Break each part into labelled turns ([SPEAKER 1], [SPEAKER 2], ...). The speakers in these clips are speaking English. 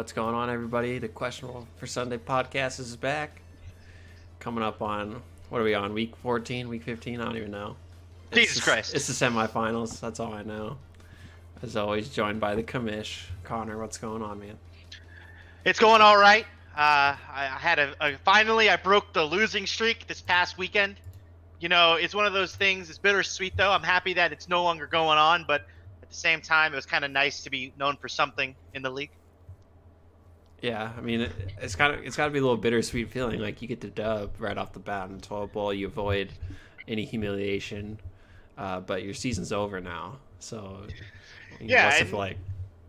[SPEAKER 1] What's going on, everybody? The Questionable for Sunday podcast is back. Coming up on, what are we on? Week 14, week 15? I don't even know.
[SPEAKER 2] Jesus
[SPEAKER 1] it's
[SPEAKER 2] Christ.
[SPEAKER 1] It's the semifinals. That's all I know. As always, joined by the commish. Connor, what's going on, man?
[SPEAKER 2] It's going all right. Uh, I, I had a, a finally I broke the losing streak this past weekend. You know, it's one of those things. It's bittersweet though. I'm happy that it's no longer going on, but at the same time, it was kind of nice to be known for something in the league.
[SPEAKER 1] Yeah, I mean, it, it's kind of it's got to be a little bittersweet feeling. Like you get the dub right off the bat in the 12 bowl, you avoid any humiliation, uh, but your season's over now. So, you know,
[SPEAKER 2] Yeah, and-
[SPEAKER 1] like?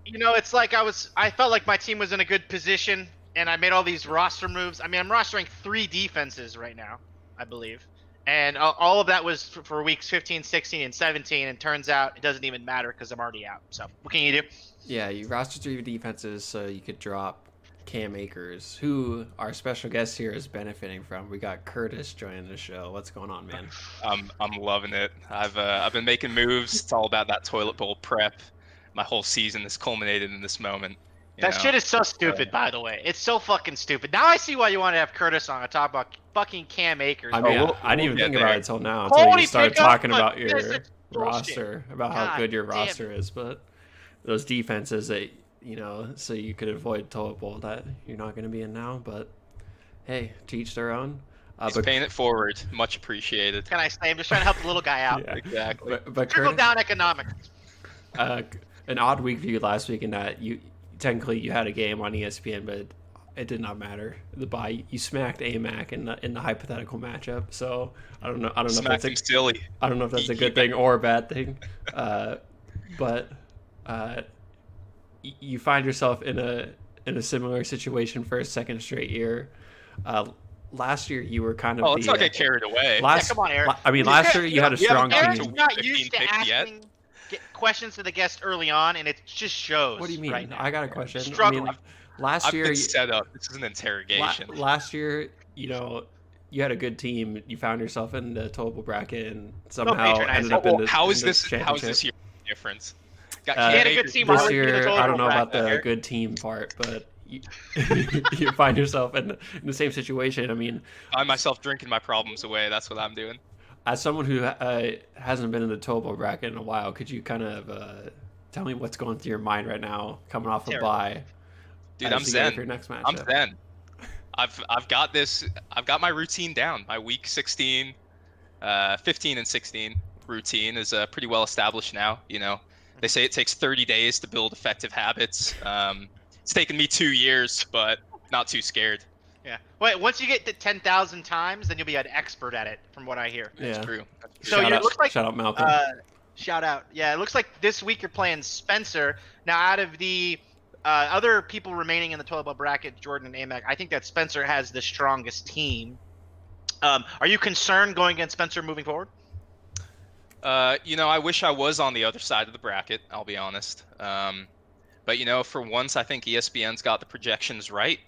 [SPEAKER 2] You know, it's like I was. I felt like my team was in a good position, and I made all these roster moves. I mean, I'm rostering three defenses right now, I believe, and all, of that was for, for weeks 15, 16, and 17. And turns out it doesn't even matter because I'm already out. So what can you do?
[SPEAKER 1] Yeah, you roster three defenses so you could drop Cam Akers, who our special guest here is benefiting from. We got Curtis joining the show. What's going on, man?
[SPEAKER 3] I'm I'm loving it. I've uh, I've been making moves. It's all about that toilet bowl prep. My whole season has culminated in this moment. you
[SPEAKER 2] That
[SPEAKER 3] know?
[SPEAKER 2] shit is so stupid, by the way. It's so fucking stupid. Now I see why you want to have Curtis on to talk about fucking Cam Akers.
[SPEAKER 1] I
[SPEAKER 3] Oh,
[SPEAKER 1] mean,
[SPEAKER 3] we'll-
[SPEAKER 1] I, I didn't
[SPEAKER 3] we'll
[SPEAKER 1] even
[SPEAKER 3] get
[SPEAKER 1] think about it until now, until
[SPEAKER 2] Holy
[SPEAKER 1] you started talking about your
[SPEAKER 2] is bullshit.
[SPEAKER 1] roster, about how good your roster is. But those defenses that you know, so you could avoid toilet bowl that you're not going to be in now. But hey, to each their own. Uh,
[SPEAKER 3] He's
[SPEAKER 1] but,
[SPEAKER 3] paying it forward. Much appreciated.
[SPEAKER 2] Can I say? I'm just trying to help the little guy out.
[SPEAKER 1] Yeah.
[SPEAKER 3] Exactly.
[SPEAKER 1] but, but
[SPEAKER 2] Trickle
[SPEAKER 1] Curtis,
[SPEAKER 2] down economics.
[SPEAKER 1] uh, an odd week for you last week in that you technically you had a game on ESPN, but it did not matter. The buy you smacked AMAC in the in the hypothetical matchup. So I don't know. I don't know if that's a,
[SPEAKER 3] silly.
[SPEAKER 1] I don't know if that's a good thing or a bad thing. Uh, but uh, y- you find yourself in a in a similar situation for a second straight year. Uh, last year you were kind of
[SPEAKER 3] Oh, let's not get carried away.
[SPEAKER 1] last.
[SPEAKER 2] come on, Eric.
[SPEAKER 1] la- I mean,
[SPEAKER 2] You
[SPEAKER 1] last
[SPEAKER 2] can't-
[SPEAKER 1] year you
[SPEAKER 2] you
[SPEAKER 1] had a strong
[SPEAKER 3] gotten
[SPEAKER 2] Eric's
[SPEAKER 1] team.
[SPEAKER 2] not used to
[SPEAKER 3] pick yet.
[SPEAKER 2] asking questions to the guest early on, and it just shows.
[SPEAKER 1] What do you mean?
[SPEAKER 2] Right now.
[SPEAKER 1] I got a question.
[SPEAKER 2] Struggling.
[SPEAKER 1] I mean, last
[SPEAKER 3] I've
[SPEAKER 1] year
[SPEAKER 3] been
[SPEAKER 1] you-
[SPEAKER 3] set up. This is an
[SPEAKER 1] La-
[SPEAKER 3] interrogation.
[SPEAKER 1] last year, you know, you had a good team. You found yourself in the total bracket and somehow
[SPEAKER 2] patronize
[SPEAKER 1] ended up in the
[SPEAKER 3] how
[SPEAKER 1] in
[SPEAKER 3] this? How is this year difference? Got
[SPEAKER 1] Uh,
[SPEAKER 2] had a good team
[SPEAKER 3] this
[SPEAKER 1] this
[SPEAKER 2] already in the
[SPEAKER 1] year, I don't know about the
[SPEAKER 2] Eric.
[SPEAKER 1] good team part, but you, you find yourself in, in the same situation. I mean,
[SPEAKER 3] I myself drinking my problems away. That's what I'm doing.
[SPEAKER 1] as someone who uh, hasn't been in the total bracket in a while, could you kind of uh, tell me what's going through your mind right now, coming off a
[SPEAKER 2] Terrible.
[SPEAKER 1] bye?
[SPEAKER 3] Dude, I'm
[SPEAKER 1] you get ready
[SPEAKER 3] zen.
[SPEAKER 1] Your next matchup?
[SPEAKER 3] I'm zen. I've I've got this. I've got my routine down. My week 16, uh, 15 and 16 routine is uh, pretty well established now. You know, they say it takes 30 days to build effective habits. Um, it's taken me two years, but not too scared.
[SPEAKER 2] Yeah. Wait, once you get to 10,000 times, then you'll be an expert at it, from what I hear.
[SPEAKER 3] That's
[SPEAKER 1] Yeah.
[SPEAKER 3] true. That's true.
[SPEAKER 2] So
[SPEAKER 1] shout
[SPEAKER 2] you-
[SPEAKER 1] out,
[SPEAKER 2] looks like-
[SPEAKER 1] shout out Malcolm.
[SPEAKER 2] Uh, shout out. Yeah, it looks like this week you're playing Spencer. Now, out of the uh, other people remaining in the 12 bracket, Jordan and Amac, I think that Spencer has the strongest team. Um, are you concerned going against Spencer moving forward?
[SPEAKER 3] Uh, you know, I wish I was on the other side of the bracket. I'll be honest. Um, but you know, for once, I think ESPN's got the projections right.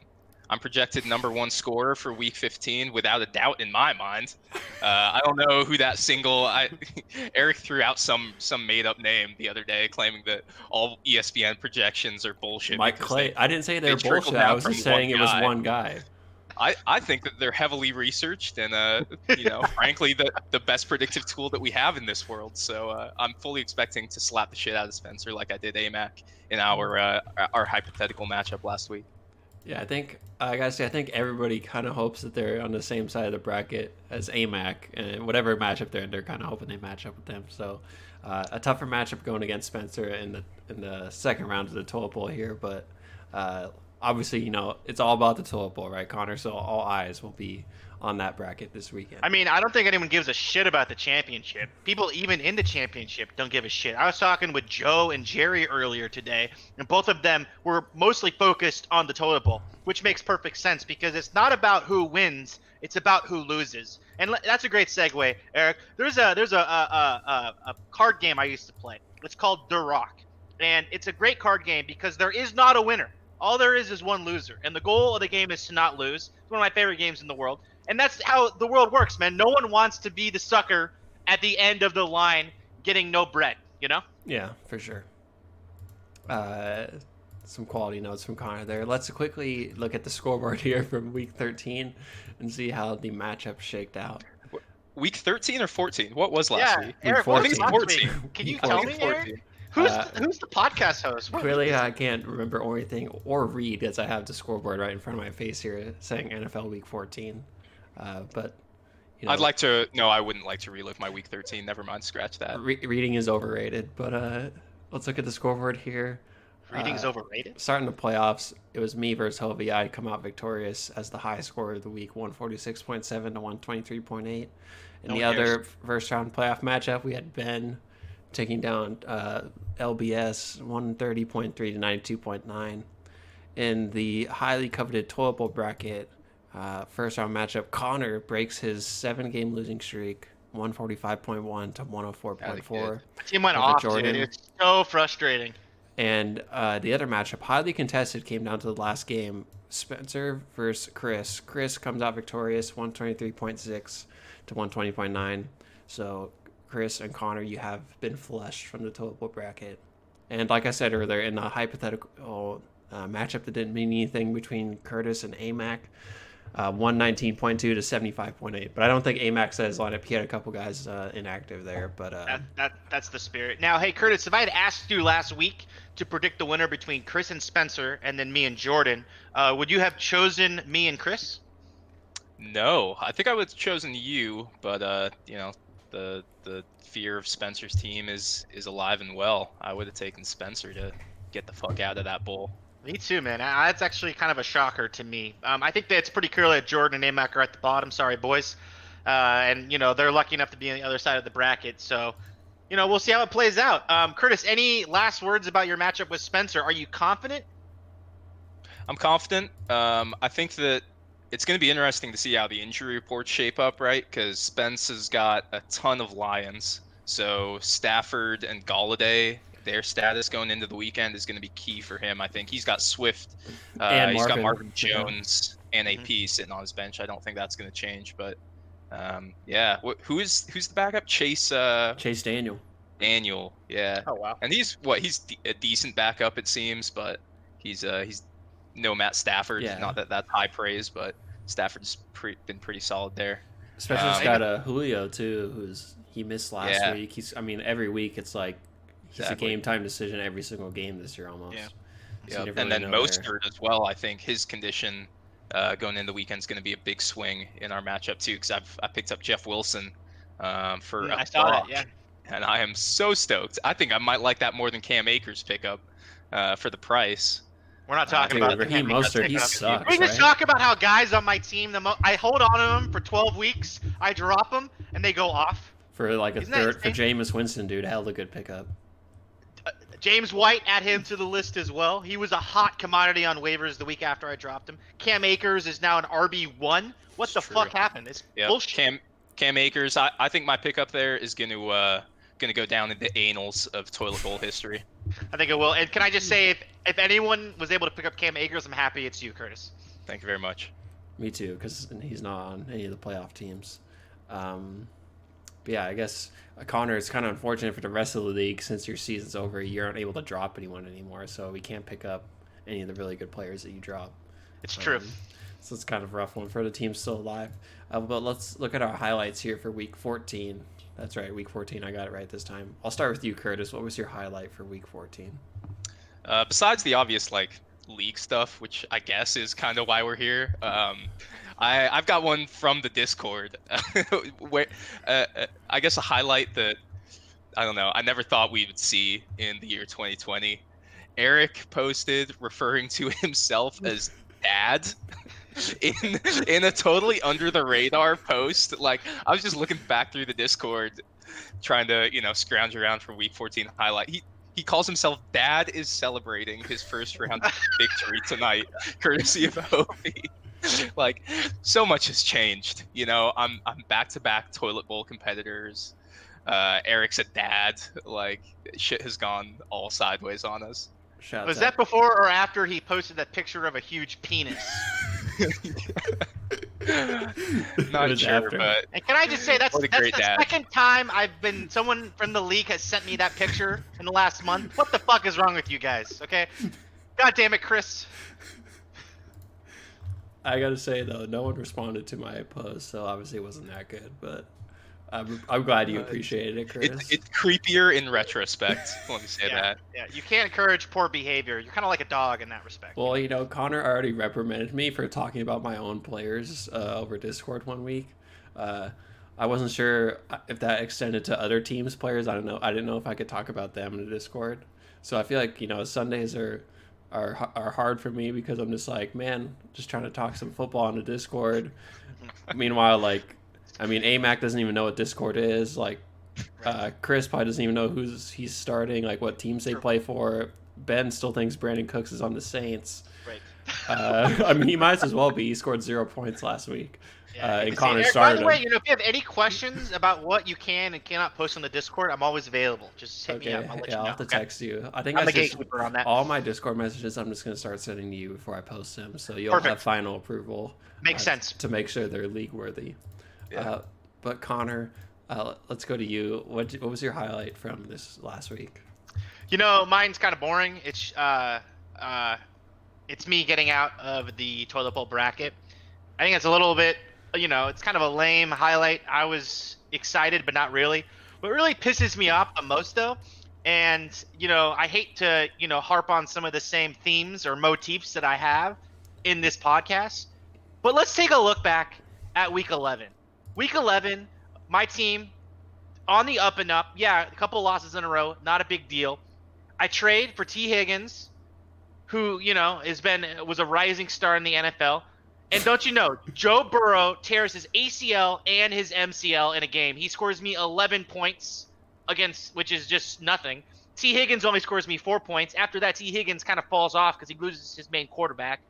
[SPEAKER 3] I'm projected number one scorer for Week 15 without a doubt in my mind. Uh, I don't know who that single. I Eric threw out some some made up name the other day, claiming that all ESPN projections are bullshit.
[SPEAKER 1] Mike Clay.
[SPEAKER 3] they-
[SPEAKER 1] I didn't say they're
[SPEAKER 3] they
[SPEAKER 1] bullshit. I was just saying it was one guy.
[SPEAKER 3] I, I think that they're heavily researched and uh you know frankly the the best predictive tool that we have in this world. So uh, I'm fully expecting to slap the shit out of Spencer like I did AMAC in our uh, our hypothetical matchup last week.
[SPEAKER 1] Yeah, I think I gotta say I think everybody kind of hopes that they're on the same side of the bracket as AMAC, and whatever matchup they're in, they're kind of hoping they match up with them. So uh, a tougher matchup going against Spencer in the in the second round of the toilet bowl here, but uh, obviously you know it's all about the toilet bowl, right, Connor? So all eyes will be on that bracket this weekend.
[SPEAKER 2] I mean, I don't think anyone gives a shit about the championship. People even in the championship don't give a shit. I was talking with Joe and Jerry earlier today, and both of them were mostly focused on the toilet bowl, which makes perfect sense because it's not about who wins, it's about who loses. And that's a great segue, Eric. There's a there's a a, a, a, card game I used to play. It's called Rock, and it's a great card game because there is not a winner. All there is is one loser, and the goal of the game is to not lose. It's one of my favorite games in the world and that's how the world works, man. No one wants to be the sucker at the end of the line getting no bread, you know?
[SPEAKER 1] Yeah, for sure. Uh, some quality notes from Connor there. Let's quickly look at the scoreboard here from Week 13 and see how the matchup shaked out.
[SPEAKER 3] Week 13 or 14? What was last
[SPEAKER 2] Yeah,
[SPEAKER 3] week?
[SPEAKER 2] Eric,
[SPEAKER 1] Week
[SPEAKER 2] what was
[SPEAKER 3] 14.
[SPEAKER 2] last
[SPEAKER 3] 14.
[SPEAKER 2] Can you tell me, Eric? Who's
[SPEAKER 1] Uh,
[SPEAKER 2] the, who's the podcast host? What-
[SPEAKER 1] Clearly, I can't remember or anything or read as I have the scoreboard right in front of my face here saying NFL Week 14. Uh, but you know,
[SPEAKER 3] I'd like to. No, I wouldn't like to relive my week 13. Never mind. Scratch that.
[SPEAKER 1] re- reading is overrated. But uh, let's look at the scoreboard here.
[SPEAKER 2] Reading's
[SPEAKER 1] uh,
[SPEAKER 2] overrated.
[SPEAKER 1] Starting the playoffs, it was me versus Hovey. I come out victorious as the high scorer of the week, 146.7 to 123.8. In
[SPEAKER 2] No
[SPEAKER 1] the
[SPEAKER 2] cares.
[SPEAKER 1] other first round playoff matchup, we had Ben taking down uh, LBS 130.3 to 92.9. In the highly coveted toilet bowl bracket, uh, first round matchup, Connor breaks his seven game losing streak, 145.1 to 104.4.
[SPEAKER 2] My team went off,
[SPEAKER 1] Jordan.
[SPEAKER 2] dude. It's so frustrating.
[SPEAKER 1] And uh, the other matchup, highly contested, came down to the last game. Spencer versus Chris. Chris comes out victorious, 123.6 to 120.9. So, Chris and Connor, you have been flushed from the total bracket. And like I said earlier, in a hypothetical uh, matchup that didn't mean anything between Curtis and AMAC, uh, 119.2 to 75.8. But I don't think AMAC said his lineup. He had a couple guys uh, inactive there. But uh,
[SPEAKER 2] That, that that's the spirit. Now, hey Curtis, if I had asked you last week to predict the winner between Chris and Spencer, and then me and Jordan, uh, would you have chosen me and Chris?
[SPEAKER 3] No, I think I would have chosen you, but uh, you know, the the fear of Spencer's team is is alive and well. I would have taken Spencer to get the fuck out of that bowl.
[SPEAKER 2] Me too, man. That's actually kind of a shocker to me. Um, I think that it's pretty clear that Jordan and AMAC are at the bottom. Sorry, boys. Uh, and you know they're lucky enough to be on the other side of the bracket. So, you know, we'll see how it plays out. Um, Curtis, any last words about your matchup with Spencer? Are you confident?
[SPEAKER 3] I'm confident. Um, I think that it's going to be interesting to see how the injury reports shape up, right? Because Spence has got a ton of Lions. So Stafford and Golladay, their status going into the weekend is going to be key for him. I think he's got Swift, uh,
[SPEAKER 1] And
[SPEAKER 3] he's got
[SPEAKER 1] Marvin,
[SPEAKER 3] Marvin
[SPEAKER 1] yeah.
[SPEAKER 3] Jones and AP sitting on his bench. I don't think that's going to change, but um, yeah. Who is who's the backup? Chase uh,
[SPEAKER 1] Chase Daniel.
[SPEAKER 3] Daniel. Yeah.
[SPEAKER 2] Oh wow.
[SPEAKER 3] And he's what? He's de- a decent backup, it seems, but he's uh he's no Matt Stafford.
[SPEAKER 1] Yeah.
[SPEAKER 3] Not that that's high praise, but Stafford's pre- been pretty solid there.
[SPEAKER 1] Spencer's
[SPEAKER 3] Um,
[SPEAKER 1] got a Julio too, who's he missed last
[SPEAKER 3] Yeah.
[SPEAKER 1] week. He's I mean every week it's like he's
[SPEAKER 3] Exactly.
[SPEAKER 1] a game time decision every single game this year almost.
[SPEAKER 2] Yeah.
[SPEAKER 1] So
[SPEAKER 3] Yep.
[SPEAKER 1] never
[SPEAKER 3] And then
[SPEAKER 1] know there.
[SPEAKER 3] As well. I think his condition uh, going into the weekend is going to be a big swing in our matchup too, because I've I picked up Jeff Wilson um, for
[SPEAKER 2] Mm,
[SPEAKER 3] a
[SPEAKER 2] I saw that.
[SPEAKER 3] buck,
[SPEAKER 2] Yeah.
[SPEAKER 3] and I am so stoked. I think I might like that more than Cam Akers pickup uh, for the price.
[SPEAKER 2] We're not
[SPEAKER 3] Uh,
[SPEAKER 2] talking
[SPEAKER 1] Dude,
[SPEAKER 2] about the
[SPEAKER 1] Raheem Mostert, he sucks.
[SPEAKER 2] We just
[SPEAKER 1] right?
[SPEAKER 2] talk about how guys on my team, the mo- I hold on to them for 12 weeks, I drop them, and they go off.
[SPEAKER 1] for like a
[SPEAKER 2] Isn't
[SPEAKER 1] third for
[SPEAKER 2] insane?
[SPEAKER 1] Jameis Winston, dude. Hell, a good pickup.
[SPEAKER 2] James White, add him to the list as well. He was a hot commodity on waivers the week after I dropped him. Cam Akers is now an RB one. What
[SPEAKER 3] It's
[SPEAKER 2] the
[SPEAKER 3] true.
[SPEAKER 2] fuck happened? It's
[SPEAKER 3] Yeah,
[SPEAKER 2] bullshit.
[SPEAKER 3] Cam Cam Akers. I, I think my pickup there is going to uh, going to go down in the annals of toilet bowl history.
[SPEAKER 2] I think it will. And can I just say, if if anyone was able to pick up Cam Akers, I'm happy it's you, Curtis.
[SPEAKER 3] Thank you very much.
[SPEAKER 1] Me too, because he's not on any of the playoff teams. Um, but yeah, I guess uh, Connor, it's kind of unfortunate for the rest of the league since your season's over. You aren't able to drop anyone anymore, so we can't pick up any of the really good players that you drop.
[SPEAKER 2] It's true.
[SPEAKER 1] Um, so it's kind of a rough one for the team still alive. Uh, but let's look at our highlights here for week 14. That's right, week 14. I got it right this time. I'll start with you, Curtis. What was your highlight for week 14?
[SPEAKER 3] Uh, besides the obvious like league stuff, which I guess is kind of why we're here, um, I I've got one from the Discord. where uh, uh, I guess a highlight that I don't know I never thought we would see in the year 2020. Eric posted referring to himself as dad in in a totally under the radar post. Like I was just looking back through the Discord, trying to you know scrounge around for Week 14 highlight. He he calls himself Dad is celebrating his first round victory tonight, courtesy of Hobie. like so much has changed. You know, I'm I'm back to back toilet bowl competitors. Uh, Eric's a dad. Like shit has gone all sideways on us.
[SPEAKER 1] Shout
[SPEAKER 2] Was
[SPEAKER 1] out.
[SPEAKER 2] that before or after he posted that picture of a huge penis?
[SPEAKER 1] It
[SPEAKER 3] Not sure,
[SPEAKER 1] after.
[SPEAKER 3] but
[SPEAKER 2] And can I just say that's
[SPEAKER 3] What a
[SPEAKER 2] that's
[SPEAKER 3] great
[SPEAKER 2] the
[SPEAKER 3] dad.
[SPEAKER 2] second time I've been someone from the league has sent me that picture in the last month. What the fuck is wrong with you guys? Okay, God damn it, Chris.
[SPEAKER 1] I gotta say though, no one responded to my post, so obviously it wasn't that good. But I'm, I'm glad you
[SPEAKER 3] Uh,
[SPEAKER 1] appreciated it, Chris.
[SPEAKER 3] It's, it's creepier in retrospect. Let me say
[SPEAKER 2] Yeah.
[SPEAKER 3] that.
[SPEAKER 2] Yeah, you can't encourage poor behavior. You're kind of like a dog in that respect.
[SPEAKER 1] Well, you know, Connor already reprimanded me for talking about my own players uh, over Discord one week. Uh, I wasn't sure if that extended to other teams' players. I don't know. I didn't know if I could talk about them in the Discord. So I feel like you know Sundays are are are hard for me because I'm just like, man, just trying to talk some football on the Discord. Meanwhile, like, I mean, AMAC doesn't even know what Discord is. Like, uh, Chris probably doesn't even know who's he's starting, like what teams they play for. Ben still thinks Brandin Cooks is on the Saints.
[SPEAKER 2] right.
[SPEAKER 1] Uh, I mean, he might as well be. He scored zero points last week.
[SPEAKER 2] Yeah,
[SPEAKER 1] uh, and Connor
[SPEAKER 2] Eric, By the way, you know, if you have any questions about what you can and cannot post on the Discord, I'm always available. Just hit
[SPEAKER 1] Okay,
[SPEAKER 2] me up. I'll
[SPEAKER 1] yeah, I'll have to
[SPEAKER 2] okay?
[SPEAKER 1] text you. I think
[SPEAKER 2] I'm
[SPEAKER 1] that's
[SPEAKER 2] gatekeeper on that.
[SPEAKER 1] all my Discord messages. I'm just gonna start sending to you before I post them, so you'll
[SPEAKER 2] Perfect.
[SPEAKER 1] have final approval.
[SPEAKER 2] Makes
[SPEAKER 1] uh,
[SPEAKER 2] sense.
[SPEAKER 1] to make sure they're league worthy.
[SPEAKER 3] Yeah.
[SPEAKER 1] Uh, but Connor, uh, let's go to you. What what was your highlight from this last week?
[SPEAKER 2] You know, mine's kind of boring. It's uh, uh, it's me getting out of the toilet bowl bracket. I think it's a little bit, you know, it's kind of a lame highlight. I was excited, but not really. What really pisses me off the most, though, and you know, I hate to, you know, harp on some of the same themes or motifs that I have in this podcast, but let's take a look back at Week 11. Week 11, my team on the up and up. Yeah, a couple losses in a row, not a big deal. I trade for Tee Higgins, who you know has been was a rising star in the NFL. And don't you know, Joe Burrow tears his ACL and his MCL in a game. He scores me 11 points against, which is just nothing. Tee Higgins only scores me four points. After that, Tee Higgins kind of falls off because he loses his main quarterback.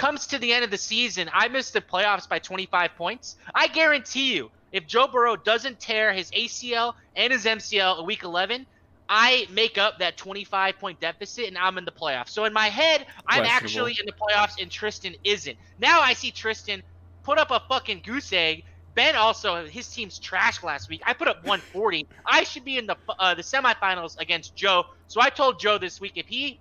[SPEAKER 2] Comes to the end of the season, I missed the playoffs by 25 points. I guarantee you, if Joe Burrow doesn't tear his ACL and his MCL in Week 11, I make up that 25 point deficit and I'm in the playoffs. So in my head, I'm actually in the playoffs and Tristan isn't. Now I see Tristan put up a fucking goose egg. Ben also his team's trash last week. I put up 140. I should be in the uh, the semifinals against Joe. So I told Joe this week if he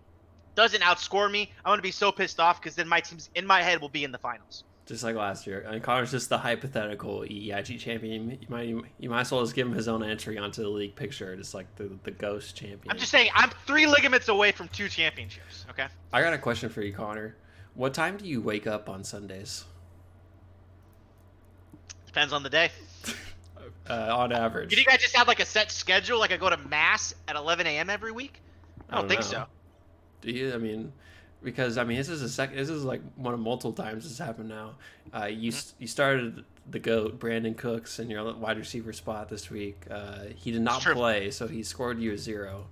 [SPEAKER 2] doesn't outscore me, I'm gonna be so pissed off because then my team's in my head will be in the finals.
[SPEAKER 1] Just like last year, and Connor's just the hypothetical EIG champion. You might you might as well just give him his own entry onto the league picture, just like the the ghost champion.
[SPEAKER 2] I'm just saying I'm three ligaments away from two championships. Okay.
[SPEAKER 1] I got a question for you, Connor. What time do you wake up on Sundays?
[SPEAKER 2] Depends on the day.
[SPEAKER 1] Uh, on average.
[SPEAKER 2] Do you guys just have like a set schedule? Like I go to mass at 11 a.m. every week? I don't, think
[SPEAKER 1] know.
[SPEAKER 2] so.
[SPEAKER 1] Do you? I mean, because I mean, this is a second. This is like one of multiple times this happened now. Uh, you you started the goat Brandin Cooks in your wide receiver spot this week. Uh, he did not play, so he scored you a zero.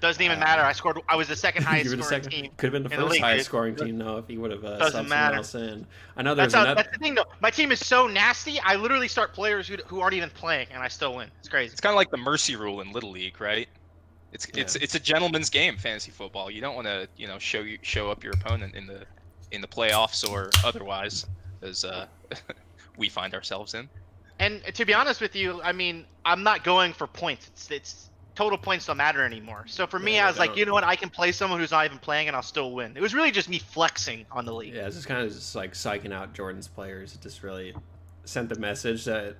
[SPEAKER 2] Doesn't even
[SPEAKER 1] Uh,
[SPEAKER 2] matter. I scored. I was the second highest
[SPEAKER 1] the
[SPEAKER 2] scoring
[SPEAKER 1] second.
[SPEAKER 2] team.
[SPEAKER 1] Could have been the
[SPEAKER 2] in the
[SPEAKER 1] first highest scoring team though if he would have uh,
[SPEAKER 2] Doesn't
[SPEAKER 1] subbed someone
[SPEAKER 2] matter.
[SPEAKER 1] else in. I know there's
[SPEAKER 2] That's, how,
[SPEAKER 1] another.
[SPEAKER 2] that's the thing, though. My team is so nasty. I literally start players who, who aren't even playing, and I still win. It's crazy.
[SPEAKER 3] It's kind of like the mercy rule in little league, right? It's it's
[SPEAKER 1] Yeah.
[SPEAKER 3] it's a gentleman's game, fantasy football. You don't want to you know show you show up your opponent in the in the playoffs or otherwise, as uh, we find ourselves in.
[SPEAKER 2] And to be honest with you, I mean, I'm not going for points. It's, it's total points don't matter anymore. So for me,
[SPEAKER 1] Yeah,
[SPEAKER 2] I was like, you know what? I can play someone who's not even playing, and I'll still win. It was really just me flexing on the league.
[SPEAKER 1] Yeah, it's just kind of just like psyching out Jordan's players. It just really sent the message that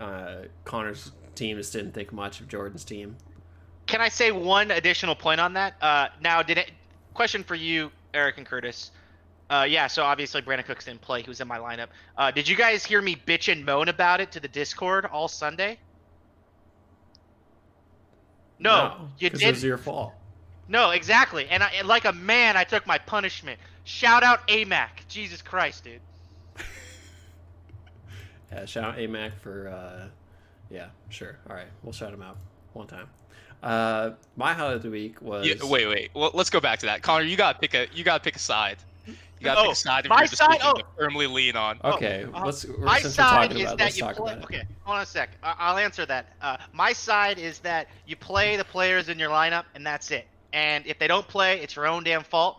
[SPEAKER 1] uh, Connor's team just didn't think much of Jordan's team.
[SPEAKER 2] Can I say one additional point on that? Uh, now, did it? Question for you, Eric and Curtis. Uh, yeah, so obviously Brandin Cooks didn't play. He was in my lineup. Uh, did you guys hear me bitch and moan about it to the Discord all Sunday? No, you
[SPEAKER 1] 'cause
[SPEAKER 2] did.
[SPEAKER 1] It was your fault.
[SPEAKER 2] No, exactly. And, I, and like a man, I took my punishment. Shout out AMAC. Jesus Christ, dude.
[SPEAKER 1] Yeah, shout out AMAC for, uh, yeah, sure. All right, we'll shout him out one time. Uh, my highlight of the week was
[SPEAKER 3] Yeah, wait, wait. Well, let's go back to that. Connor, you gotta pick a you gotta pick a side. You gotta
[SPEAKER 2] Oh,
[SPEAKER 3] pick a side of
[SPEAKER 2] my
[SPEAKER 3] your
[SPEAKER 2] side?
[SPEAKER 3] decision
[SPEAKER 2] Oh.
[SPEAKER 3] to firmly lean on.
[SPEAKER 1] Okay,
[SPEAKER 2] uh,
[SPEAKER 1] let's we're,
[SPEAKER 2] My side is
[SPEAKER 1] about
[SPEAKER 2] that you play. Okay, hold on a sec. I- I'll answer that. Uh, my side is that you play the players in your lineup, and that's it. And if they don't play, it's your own damn fault.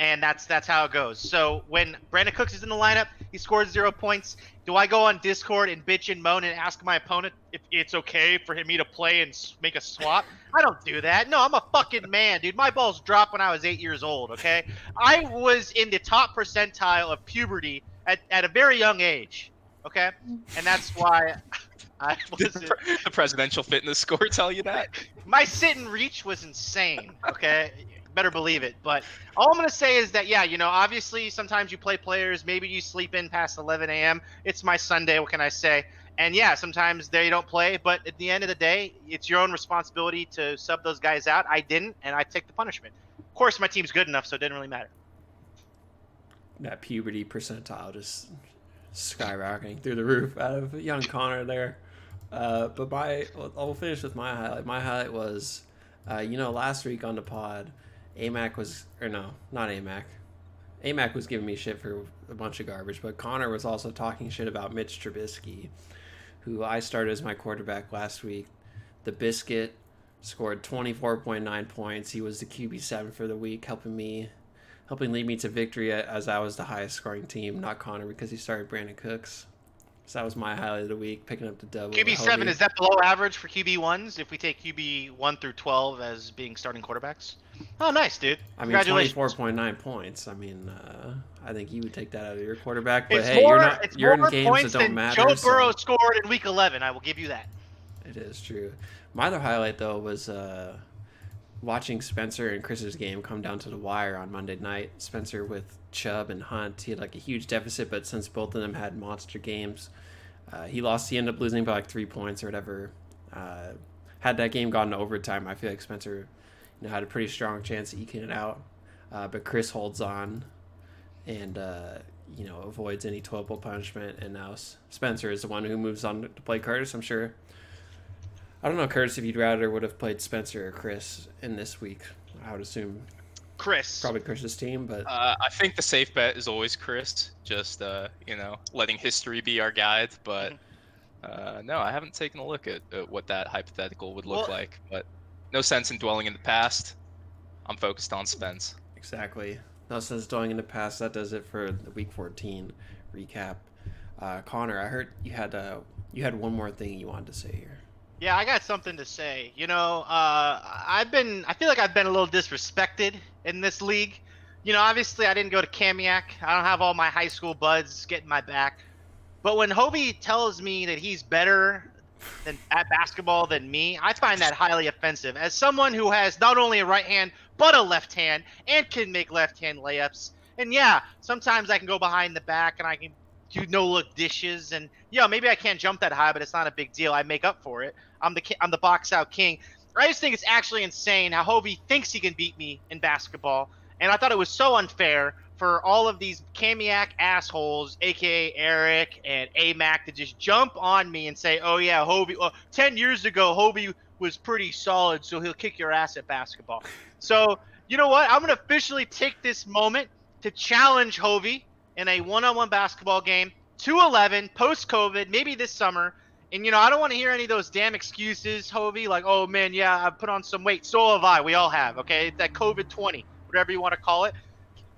[SPEAKER 2] And that's that's how it goes. So when Brandin Cooks is in the lineup, He scores zero points. Do I go on Discord and bitch and moan and ask my opponent if it's okay for me to play and make a swap? I don't do that. No, I'm a fucking man, dude. My balls dropped when I was eight years old. Okay, I was in the top percentile of puberty at, at a very young age. Okay, and that's why I was.
[SPEAKER 3] Did the presidential fitness score tell you that?
[SPEAKER 2] My sit and reach was insane. Okay, better believe it. But all I'm gonna say is that yeah, you know, obviously sometimes you play players, maybe you sleep in past 11 a.m. It's my Sunday. What can I say? And yeah, sometimes they don't play, but at the end of the day, it's your own responsibility to sub those guys out. I didn't, and I take the punishment. Of course, my team's good enough, so it didn't really matter.
[SPEAKER 1] That puberty percentile just skyrocketing through the roof out of young Connor there. Uh, but my, I'll finish with my highlight. My highlight was, uh, you know, last week on the pod, AMAC was, or no, not AMAC. AMAC was giving me shit for a bunch of garbage, but Connor was also talking shit about Mitch Trubisky, who I started as my quarterback last week. The Biscuit scored 24.9 points. He was the QB7 for the week, helping me helping lead me to victory as I was the highest scoring team, not Connor because he started Brandin Cooks. So that was my highlight of the week, picking up the double.
[SPEAKER 2] QB seven is that below average for QB ones? If we take QB one through twelve as being starting quarterbacks. Oh, nice, dude!
[SPEAKER 1] I mean, twenty four point nine points. I mean, uh, I think you would take that out of your quarterback. But
[SPEAKER 2] it's
[SPEAKER 1] hey,
[SPEAKER 2] more,
[SPEAKER 1] you're not. You're in games that don't matter.
[SPEAKER 2] Joe Burrow so. scored in Week eleven. I will give you that.
[SPEAKER 1] It is true. My other highlight though was uh, watching Spencer and Chris's game come down to the wire on Monday night. Spencer with Chubb and Hunt, he had like a huge deficit, but since both of them had monster games, uh, he lost. He ended up losing by like three points or whatever. Uh, had that game gone to overtime, I feel like Spencer, you know, had a pretty strong chance of eking it out. Uh, but Chris holds on, and uh, you know avoids any 12 punishment. And now Spencer is the one who moves on to play Curtis. I'm sure I don't know, Curtis, if you'd rather would have played Spencer or Chris in this week. I would assume
[SPEAKER 2] Chris.
[SPEAKER 1] Probably Chris's team, but
[SPEAKER 3] uh, I think the safe bet is always Chris. Just uh, you know, letting history be our guide. But mm-hmm. uh, no, I haven't taken a look at, at what that hypothetical would look well, like. But no sense in dwelling in the past. I'm focused on Spence.
[SPEAKER 1] Exactly. No sense dwelling in the past. That does it for the Week 14 recap. Uh, Connor, I heard you had uh, you had one more thing you wanted to say here.
[SPEAKER 2] Yeah, I got something to say. You know, uh, I've been, I feel like I've been a little disrespected in this league. You know, obviously I didn't go to Kamiak. I don't have all my high school buds getting my back. But when Hobie tells me that he's better than at basketball than me, I find that highly offensive. As someone who has not only a right hand but a left hand and can make left hand layups, and yeah, sometimes I can go behind the back and I can do no look dishes and yeah, maybe I can't jump that high, but it's not a big deal. I make up for it. I'm the I'm the box out king. I just think it's actually insane how Hobie thinks he can beat me in basketball, and I thought it was so unfair for all of these Kamiak assholes, aka Eric and AMAC, to just jump on me and say, "Oh yeah, Hobie. Well, ten years ago, Hobie was pretty solid, so he'll kick your ass at basketball." So you know what? I'm gonna officially take this moment to challenge Hobie in a one-on-one basketball game, 2-11, post-COVID, maybe this summer. And you know, I don't want to hear any of those damn excuses, Hovey, like, oh man, yeah, I've put on some weight. So have I. We all have, okay? That COVID 20, whatever you want to call it.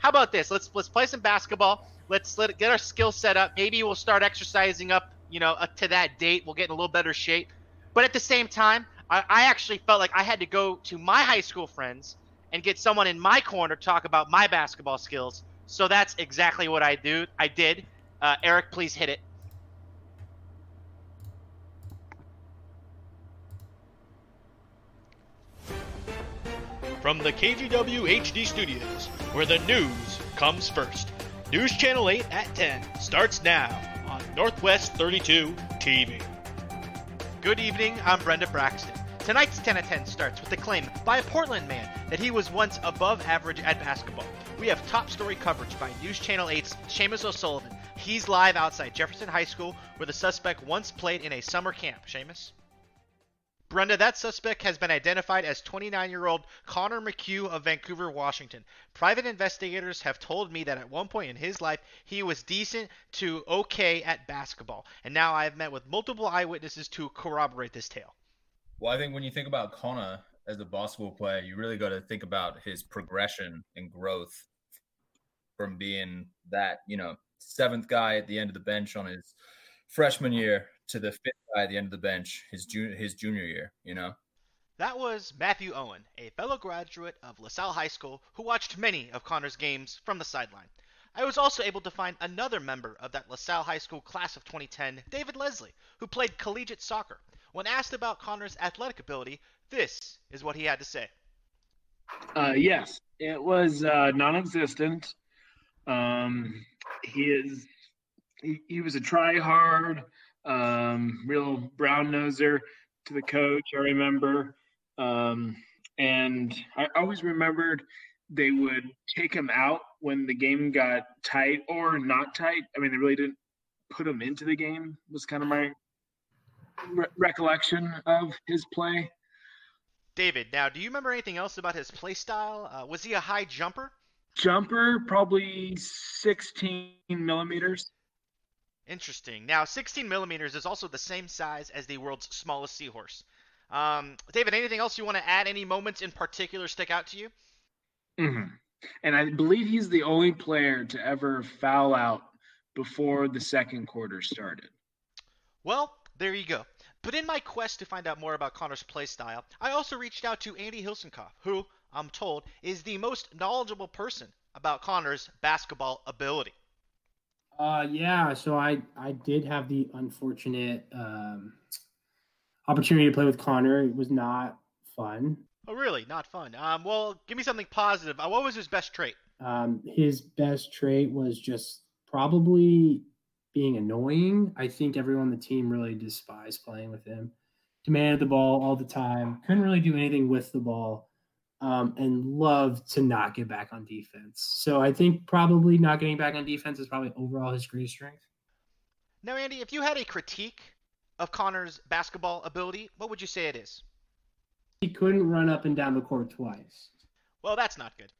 [SPEAKER 2] How about this? Let's let's play some basketball. Let's let get our skill set up. Maybe we'll start exercising up, you know, uh, to that date. We'll get in a little better shape. But at the same time, I, I actually felt like I had to go to my high school friends and get someone in my corner to talk about my basketball skills. So that's exactly what I do. I did. Uh, Eric, please hit it.
[SPEAKER 4] From the KGW HD studios, where the news comes first. News Channel 8 at 10 starts now on Northwest 32 TV.
[SPEAKER 2] Good evening, I'm Brenda Braxton. Tonight's 10 at 10 starts with the claim by a Portland man that he was once above average at basketball. We have top story coverage by News Channel 8's Seamus O'Sullivan. He's live outside Jefferson High School, where the suspect once played in a summer camp. Seamus? Brenda, that suspect has been identified as 29 year old Connor McHugh of Vancouver, Washington. Private investigators have told me that at one point in his life he was decent to okay at basketball, and now I have met with multiple eyewitnesses to corroborate this tale.
[SPEAKER 5] Well, I think when you think about Connor as a basketball player, you really got to think about his progression and growth from being that, you know, seventh guy at the end of the bench on his freshman year to the fifth guy at the end of the bench his junior his junior year. You know.
[SPEAKER 2] That was Matthew Owen, a fellow graduate of LaSalle High School who watched many of Connor's games from the sideline. I was also able to find another member of that LaSalle High School class of 2010, David Leslie, who played collegiate soccer. When asked about Connor's athletic ability, this is what he had to say.
[SPEAKER 6] Uh, yes, it was uh, non-existent. Um, he is he, he was a try-hard, um, real brown noser to the coach. I remember, um, and I always remembered they would take him out when the game got tight or not tight. I mean, they really didn't put him into the game. Was kind of my re- recollection of his play.
[SPEAKER 2] David, now, do you remember anything else about his play style? Uh, was he a high jumper?
[SPEAKER 6] Jumper, probably 16 millimeters.
[SPEAKER 2] Interesting. Now, 16 millimeters is also the same size as the world's smallest seahorse. Um, David, anything else you want to add? Any moments in particular stick out to you?
[SPEAKER 6] hmm And I believe he's the only player to ever foul out before the second quarter started.
[SPEAKER 2] Well, there you go. But in my quest to find out more about Connor's play style, I also reached out to Andy Hilsenkopf, who, I'm told, is the most knowledgeable person about Connor's basketball ability.
[SPEAKER 7] Uh, yeah. So I I did have the unfortunate um, opportunity to play with Connor. It was not fun.
[SPEAKER 2] Oh, really? Not fun. Um, well, give me something positive. Uh, what was his best trait?
[SPEAKER 7] Um, his best trait was just probably being annoying. I think everyone on the team really despised playing with him. Demanded the ball all the time. Couldn't really do anything with the ball. Um, and love to not get back on defense. So I think probably not getting back on defense is probably overall his greatest strength.
[SPEAKER 2] Now, Andy, if you had a critique of Connor's basketball ability, what would you say it is?
[SPEAKER 7] He couldn't run up and down the court twice.
[SPEAKER 2] Well, that's not good.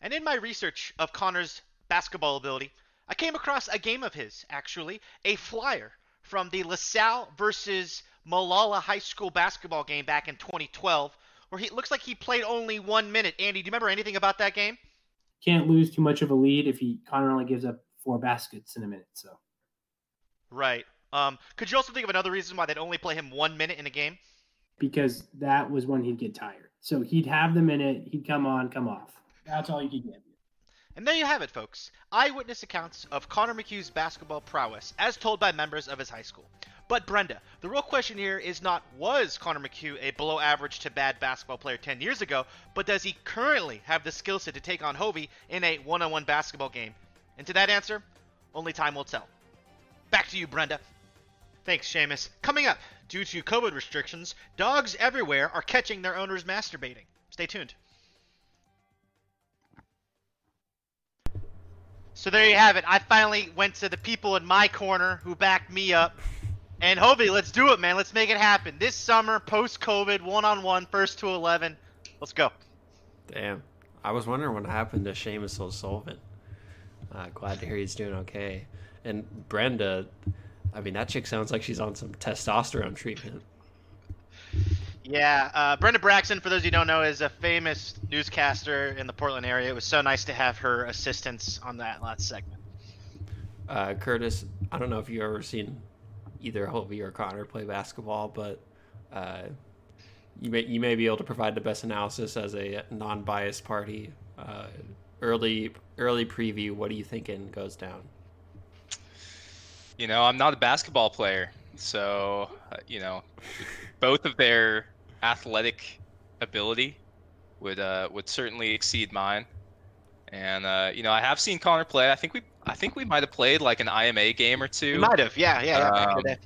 [SPEAKER 2] And in my research of Connor's basketball ability, I came across a game of his, actually, a flyer from the LaSalle versus Malala High School basketball game back in 2012, where he looks like he played only one minute. Andy, do you remember anything about that game?
[SPEAKER 7] Can't lose too much of a lead if he Connor only gives up four baskets in a minute. So
[SPEAKER 2] Right. Um, could you also think of another reason why they'd only play him one minute in a game?
[SPEAKER 7] because that was when he'd get tired. So he'd have the minute, he'd come on, come off. That's all you could get.
[SPEAKER 2] And there you have it, folks. Eyewitness accounts of Connor McHugh's basketball prowess, as told by members of his high school. But Brenda, the real question here is not was Connor McHugh a below average to bad basketball player 10 years ago, but does he currently have the skill set to take on Hovey in a one on one basketball game? And to that answer, only time will tell. Back to you, Brenda. Thanks, Seamus. Coming up, due to COVID restrictions, dogs everywhere are catching their owners masturbating. Stay tuned. So there you have it. I finally went to the people in my corner who backed me up. And Hobie, let's do it, man. Let's make it happen. This summer, post COVID, one on one, first to 11. Let's go.
[SPEAKER 1] Damn. I was wondering what happened to Seamus O'Sullivan. Uh, glad to hear he's doing okay. And Brenda, I mean, that chick sounds like she's on some testosterone treatment.
[SPEAKER 2] Yeah, uh, Brenda Braxton, for those who don't know, is a famous newscaster in the Portland area. It was so nice to have her assistance on that last segment.
[SPEAKER 1] Uh, Curtis, I don't know if you've ever seen either Hovey or Connor play basketball, but uh, you may you may be able to provide the best analysis as a non-biased party. Uh, early early preview. What are you thinking goes down?
[SPEAKER 3] You know, I'm not a basketball player, so uh, you know, both of their athletic ability would uh, would certainly exceed mine. And uh, you know, I have seen Connor play. I think we I think we might have played like an IMA game or two.
[SPEAKER 2] Might have, yeah, yeah, yeah. back in the
[SPEAKER 3] Um.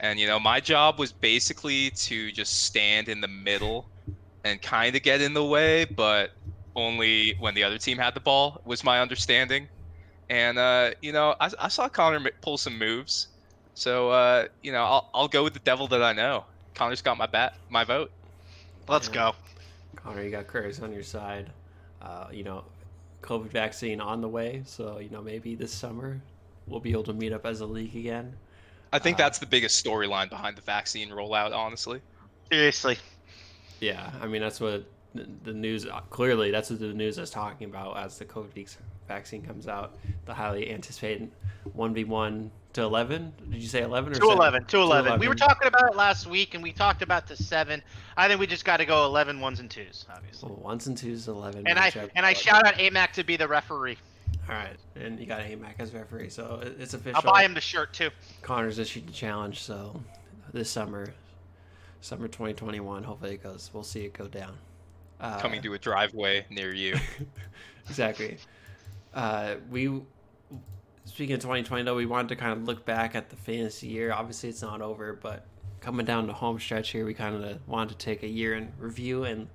[SPEAKER 3] And you know, my job was basically to just stand in the middle and kind of get in the way, but only when the other team had the ball was my understanding. And uh, you know, I, I saw Connor pull some moves, so uh, you know, I'll I'll go with the devil that I know. Connor's got my bat, my vote.
[SPEAKER 2] Let's
[SPEAKER 1] Yeah.
[SPEAKER 2] go.
[SPEAKER 1] Connor, you got Curtis on your side. Uh, you know, COVID vaccine on the way, so you know maybe this summer we'll be able to meet up as a league again.
[SPEAKER 3] I think
[SPEAKER 1] Uh,
[SPEAKER 3] that's the biggest storyline behind the vaccine rollout, honestly.
[SPEAKER 2] Seriously.
[SPEAKER 1] Yeah, I mean that's what the, the news clearly that's what the news is talking about as the COVID vaccine comes out. The highly anticipated one v one to eleven. Did you say eleven or
[SPEAKER 2] To 11,
[SPEAKER 1] 7?
[SPEAKER 2] to 11. We were talking about it last week, and we talked about the seven. I think we just got to go 11 ones and twos, obviously.
[SPEAKER 1] Well, ones and twos, eleven.
[SPEAKER 2] And I and I shout out AMAC to be the referee.
[SPEAKER 1] All right, and you got AMAC as referee, so it's official.
[SPEAKER 2] I'll buy him the shirt too.
[SPEAKER 1] Connor's issued the challenge, so this summer, summer 2021, hopefully it goes. We'll see it go down. Uh,
[SPEAKER 3] Coming to a driveway near you.
[SPEAKER 1] exactly. Uh, we speaking of 2020 though, we wanted to kind of look back at the fantasy year. Obviously, it's not over, but coming down the home stretch here, we kind of wanted to take a year in review and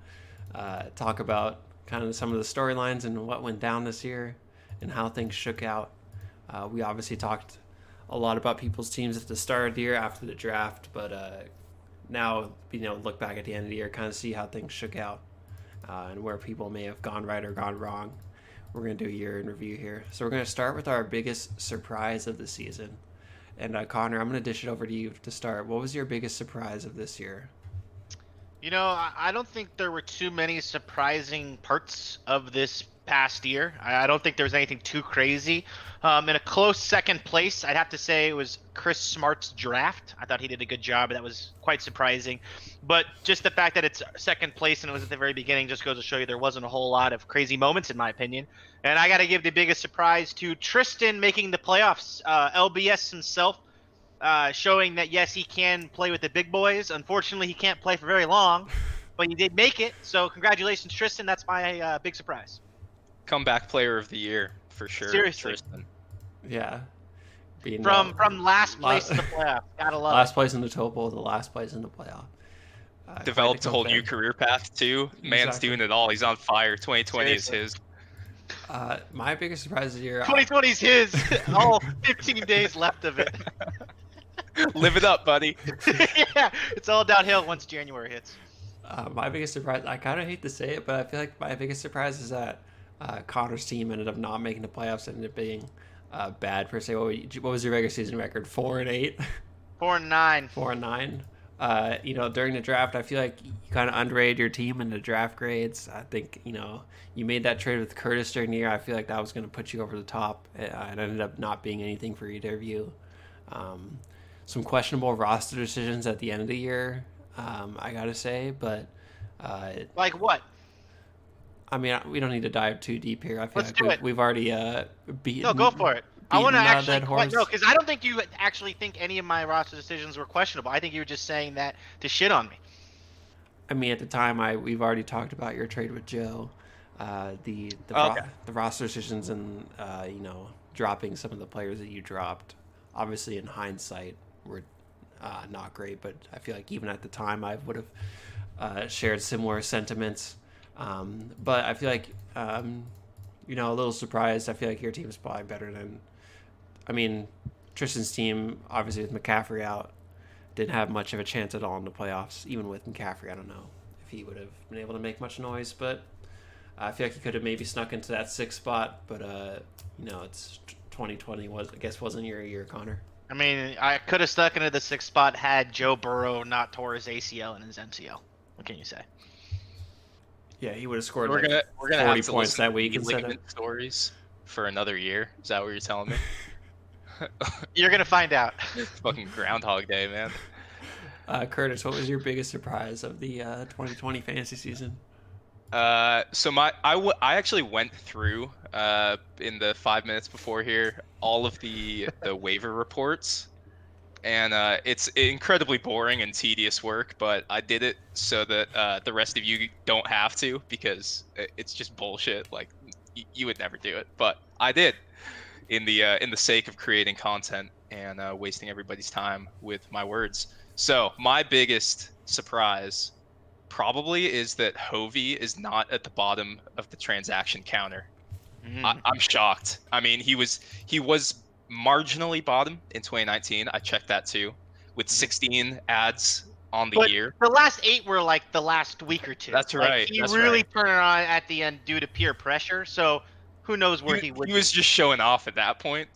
[SPEAKER 1] uh, talk about kind of some of the storylines and what went down this year and how things shook out. Uh, we obviously talked a lot about people's teams at the start of the year after the draft, but uh, now you know look back at the end of the year, kind of see how things shook out uh, and where people may have gone right or gone wrong. We're going to do a year in review here. So we're going to start with our biggest surprise of the season. And uh, Connor, I'm going to dish it over to you to start. What was your biggest surprise of this year?
[SPEAKER 2] You know, I I don't think there were too many surprising parts of this past year. I I don't think there was anything too crazy. Um, in a close second place, I'd have to say it was Chris Smart's draft. I thought he did a good job. That was quite surprising. But just the fact that it's second place and it was at the very beginning just goes to show you there wasn't a whole lot of crazy moments, in my opinion. And I got to give the biggest surprise to Tristan making the playoffs. Uh, LBS himself uh, showing that yes, he can play with the big boys. Unfortunately, he can't play for very long, but he did make it. So congratulations, Tristan. That's my uh, big surprise.
[SPEAKER 3] Comeback player of the year for sure.
[SPEAKER 2] Seriously.
[SPEAKER 3] Tristan.
[SPEAKER 1] Yeah. Being
[SPEAKER 2] From
[SPEAKER 1] uh,
[SPEAKER 2] from last
[SPEAKER 1] la-
[SPEAKER 2] place in the playoff, gotta love
[SPEAKER 1] last
[SPEAKER 2] it.
[SPEAKER 1] place in the topo, the last place in the playoff. Uh,
[SPEAKER 3] Developed a whole new career path too. Man's
[SPEAKER 1] Exactly.
[SPEAKER 3] doing it all. He's on fire. 2020 is his.
[SPEAKER 1] Uh, my biggest surprise of the year.
[SPEAKER 2] 2020's his. All 15 days left of it.
[SPEAKER 3] Live it up, buddy.
[SPEAKER 2] yeah, it's all downhill once January hits.
[SPEAKER 1] Uh, my biggest surprise, I kind of hate to say it, but I feel like my biggest surprise is that uh, Connor's team ended up not making the playoffs, ended up being uh, bad per se. What, what was your regular season record? Four and eight,
[SPEAKER 2] Four and nine.
[SPEAKER 1] four and nine. Uh, you know, during the draft, I feel like you kind of underrated your team in the draft grades. I think you know you made that trade with Curtis during the year. I feel like that was going to put you over the top. Uh, it ended up not being anything for either of you. Um, some questionable roster decisions at the end of the year, um, I gotta say, but. Uh,
[SPEAKER 2] Like what?
[SPEAKER 1] I mean, we don't need to dive too deep here. I feel
[SPEAKER 2] Let's
[SPEAKER 1] like
[SPEAKER 2] do
[SPEAKER 1] we've,
[SPEAKER 2] it.
[SPEAKER 1] we've already uh, beaten.
[SPEAKER 2] No, go for it. I want to actually
[SPEAKER 1] dead
[SPEAKER 2] que-
[SPEAKER 1] horse.
[SPEAKER 2] no, because I don't think you actually think any of my roster decisions were questionable. I think you were just saying that to shit on me.
[SPEAKER 1] I mean, at the time, I we've already talked about your trade with Joe, uh, the the,
[SPEAKER 2] Okay.
[SPEAKER 1] ro- the roster decisions, and uh, you know, dropping some of the players that you dropped. Obviously, in hindsight, were uh, not great, but I feel like even at the time, I would have uh, shared similar sentiments. Um, but I feel like, um, you know, a little surprised. I feel like your team is probably better than. I mean, Tristan's team, obviously with McCaffrey out, didn't have much of a chance at all in the playoffs. Even with McCaffrey, I don't know if he would have been able to make much noise, but I feel like he could have maybe snuck into that sixth spot. But uh, you know, it's 2020 was I guess wasn't your year, Connor.
[SPEAKER 2] I mean, I could have stuck into the sixth spot had Joe Burrow not tore his ACL and his MCL. What can you say?
[SPEAKER 1] Yeah, he would have scored.
[SPEAKER 3] We're
[SPEAKER 1] like,
[SPEAKER 3] gonna we're gonna
[SPEAKER 1] 40
[SPEAKER 3] have to
[SPEAKER 1] points that week
[SPEAKER 3] knee
[SPEAKER 1] instead of-
[SPEAKER 3] stories for another year. Is that what you're telling me?
[SPEAKER 2] You're gonna find out.
[SPEAKER 3] Fucking Groundhog Day, man.
[SPEAKER 1] Uh, Curtis, what was your biggest surprise of the uh, 2020 fantasy season?
[SPEAKER 3] Uh, so my I, w- I actually went through uh in the five minutes before here all of the the waiver reports, and uh, it's incredibly boring and tedious work. But I did it so that uh, the rest of you don't have to because it's just bullshit. Like y- you would never do it, but I did in the uh, in the sake of creating content and uh, wasting everybody's time with my words. So my biggest surprise probably is that Hovey is not at the bottom of the transaction counter.
[SPEAKER 2] Mhm.
[SPEAKER 3] I, I'm shocked. I mean, he was he was marginally bottom in 2019. I checked that too, with 16 ads on the
[SPEAKER 2] But
[SPEAKER 3] year.
[SPEAKER 2] the last eight were like the last week or two.
[SPEAKER 3] That's
[SPEAKER 2] Like,
[SPEAKER 3] right,
[SPEAKER 2] he
[SPEAKER 3] that's
[SPEAKER 2] really
[SPEAKER 3] right.
[SPEAKER 2] turned it on at the end due to peer pressure. So who knows where
[SPEAKER 3] He,
[SPEAKER 2] he, would.
[SPEAKER 3] he was just showing off at that point.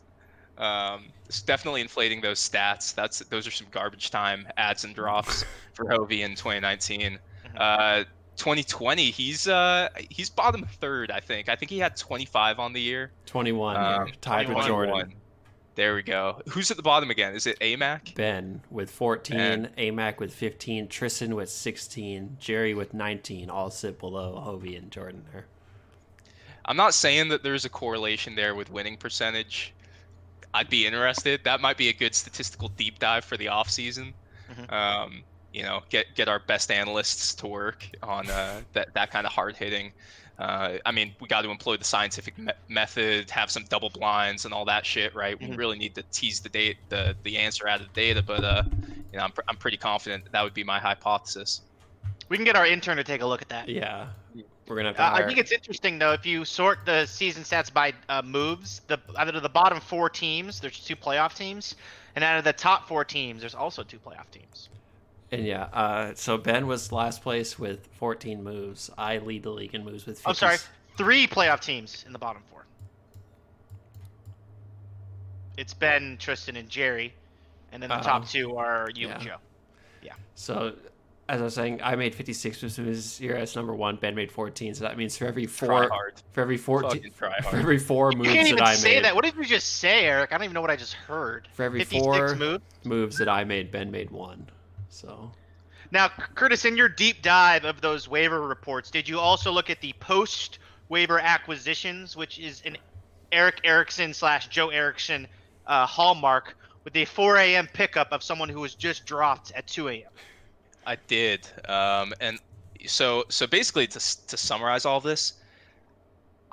[SPEAKER 3] Um, it's definitely inflating those stats. That's those are some garbage time ads and drops for Hovey in 2019.
[SPEAKER 2] Mhm.
[SPEAKER 3] Uh, 2020, he's uh he's bottom third, I think. I think he had 25 on the year.
[SPEAKER 1] 21,
[SPEAKER 3] Um,
[SPEAKER 1] yeah, tied with Jordan.
[SPEAKER 3] 21. There we go. Who's at the bottom again? Is it Amac?
[SPEAKER 1] Ben with 14,
[SPEAKER 3] Ben.
[SPEAKER 1] Amac with 15, Tristan with 16, Jerry with 19, all sit below Hovey and Jordan there.
[SPEAKER 3] I'm not saying that there's a correlation there with winning percentage. I'd be interested. That might be a good statistical deep dive for the off season.
[SPEAKER 2] Mhm.
[SPEAKER 3] Um, you know, get get our best analysts to work on uh, that that kind of hard hitting. Uh, I mean, we got to employ the scientific me- method, have some double blinds and all that shit, right? We
[SPEAKER 2] Mhm.
[SPEAKER 3] really need to tease the date, the the answer out of the data, but uh, you know, I'm, pr- I'm pretty confident that, that would be my hypothesis.
[SPEAKER 2] We can get our intern to take a look at that.
[SPEAKER 1] Yeah. We're going to have to
[SPEAKER 2] Uh, I think it's interesting though if you sort the season stats by uh, moves. The out of the bottom four teams, there's two playoff teams, and out of the top four teams, there's also two playoff teams.
[SPEAKER 1] And yeah, uh, so Ben was last place with 14 moves. I lead the league in moves with 50.
[SPEAKER 2] I'm sorry, three playoff teams in the bottom four. It's Ben, Tristan, and Jerry, and then the
[SPEAKER 1] Uh-oh.
[SPEAKER 2] top two are you and Joe. Yeah.
[SPEAKER 1] So, as I was saying, I made 56 moves this year as number one. Ben made 14. So that means for every
[SPEAKER 3] Try
[SPEAKER 1] four,
[SPEAKER 3] hard.
[SPEAKER 1] for every 14, for every four moves
[SPEAKER 2] You can't
[SPEAKER 1] that
[SPEAKER 2] even
[SPEAKER 1] I
[SPEAKER 2] say
[SPEAKER 1] made,
[SPEAKER 2] that. What did you just say, Erik? I don't even know what I just heard.
[SPEAKER 1] for every
[SPEAKER 2] 56
[SPEAKER 1] four
[SPEAKER 2] moves.
[SPEAKER 1] moves that I made, Ben made one. So
[SPEAKER 2] Now, Curtis, in your deep dive of those waiver reports, did you also look at the post waiver acquisitions, which is an Erik Erickson slash Joe Erickson uh, hallmark with a 4 a.m. pickup of someone who was just dropped at 2 a.m.
[SPEAKER 3] I did. Um, and so so basically to to summarize all this,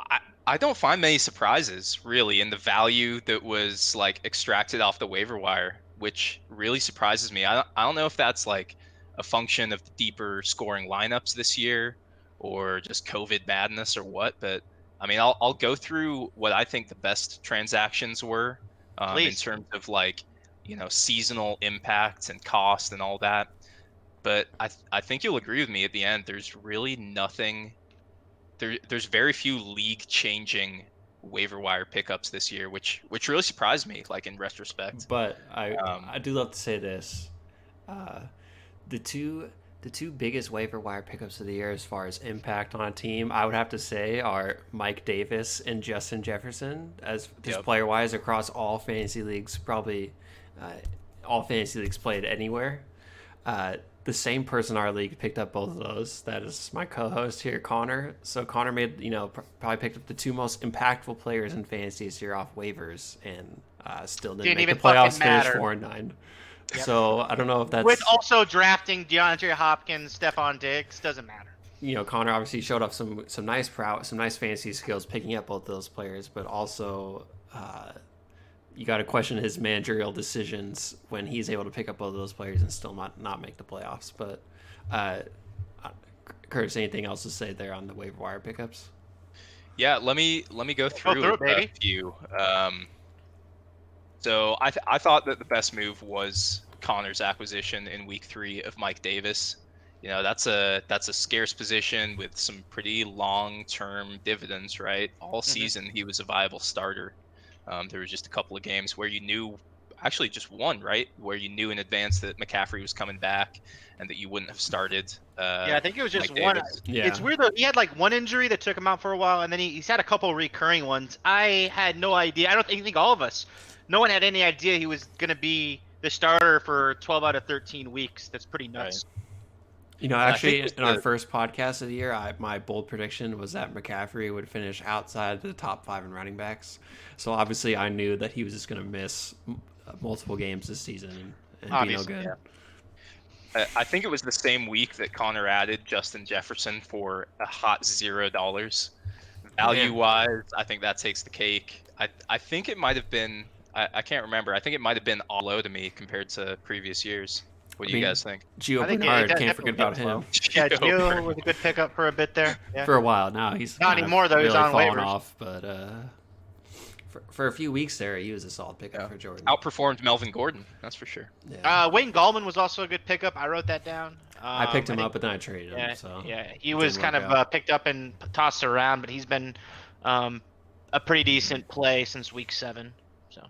[SPEAKER 3] I I don't find many surprises really in the value that was like extracted off the waiver wire, which really surprises me. I don't, I don't know if that's like a function of the deeper scoring lineups this year or just COVID madness or what, but I mean, I'll, I'll go through what I think the best transactions were um, in terms of like, you know, seasonal impacts and cost and all that. But I, th- I think you'll agree with me at the end. There's really nothing. There, there's very few league changing waiver wire pickups this year, which which really surprised me. Like in retrospect,
[SPEAKER 1] But I
[SPEAKER 3] Um,
[SPEAKER 1] I do love to say this. Uh, the two the two biggest waiver wire pickups of the year as far as impact on a team, I would have to say are Mike Davis and Justin Jefferson as just
[SPEAKER 3] Yep.
[SPEAKER 1] player wise across all fantasy leagues, probably uh, all fantasy leagues played anywhere. Uh, the same person in our league picked up both of those. That is my co-host here, Connor. So Connor made you know probably picked up the two most impactful players in fantasy this year off waivers, and uh, still didn't,
[SPEAKER 2] Didn't
[SPEAKER 1] make
[SPEAKER 2] even
[SPEAKER 1] the playoffs.
[SPEAKER 2] fucking matter.
[SPEAKER 1] Finish four and nine.
[SPEAKER 2] Yep.
[SPEAKER 1] So I don't know if that's
[SPEAKER 2] With also drafting DeAndre Hopkins, Stefon Diggs, doesn't matter.
[SPEAKER 1] you know Connor obviously showed off some some nice prowess, some nice fantasy skills picking up both those players, but also. Uh, you got to question his managerial decisions when he's able to pick up both of those players and still not not make the playoffs. But uh, uh, Curtis, anything else to say there on the waiver wire pickups?
[SPEAKER 3] yeah. Let me let me go through,
[SPEAKER 2] through
[SPEAKER 3] a
[SPEAKER 2] baby.
[SPEAKER 3] few. Um, so I th- I thought that the best move was Connor's acquisition in week three of Mike Davis. You know that's a that's a scarce position with some pretty long term dividends, right? All season he was a viable starter. Um, there was just a couple of games where you knew, actually just one, right, where you knew in advance that McCaffrey was coming back and that you wouldn't have started. Uh,
[SPEAKER 2] yeah, I think it was just
[SPEAKER 3] Mike
[SPEAKER 2] one.
[SPEAKER 3] Davis.
[SPEAKER 1] Yeah.
[SPEAKER 2] It's weird though. He had like one injury that took him out for a while, and then he, he's had a couple recurring ones. I had no idea. I don't think, think all of us, no one had any idea he was gonna be the starter for 12 out of 13 weeks. That's pretty nuts.
[SPEAKER 1] You know, actually, in our first podcast of the year, I, my bold prediction was that McCaffrey would finish outside the top five in running backs. So obviously, I knew that he was just going to miss m- uh, multiple games this season and, and be no good.
[SPEAKER 3] yeah. I- I think it was the same week that Connor added Justin Jefferson for a hot zero dollars. Value wise, I think that takes the cake. I I think it might have been I, I can't remember. I think it might have been all low to me compared to previous years. What do
[SPEAKER 1] I
[SPEAKER 3] you
[SPEAKER 1] mean,
[SPEAKER 3] guys think?
[SPEAKER 1] Gio
[SPEAKER 2] I think,
[SPEAKER 1] Bernard, can't forget about
[SPEAKER 2] definitely
[SPEAKER 1] him
[SPEAKER 2] Yeah,
[SPEAKER 3] Gio
[SPEAKER 2] Gio was a good pickup for a bit there. Yeah.
[SPEAKER 1] for a while. Now he's
[SPEAKER 2] Not anymore, though, he's on waivers.
[SPEAKER 1] off, but uh, for, for a few weeks there, he was a solid pickup
[SPEAKER 3] Yeah.
[SPEAKER 1] for Jordan.
[SPEAKER 3] Outperformed Melvin Gordon, that's for sure.
[SPEAKER 1] Yeah.
[SPEAKER 2] Uh, Wayne Gallman was also a good pickup. I wrote that down.
[SPEAKER 1] I picked
[SPEAKER 2] Um,
[SPEAKER 1] him
[SPEAKER 2] think-
[SPEAKER 1] up, but then I traded him.
[SPEAKER 2] Yeah,
[SPEAKER 1] so
[SPEAKER 2] yeah, he was kind of uh, picked up and tossed around, but he's been um, a pretty decent play since week seven. So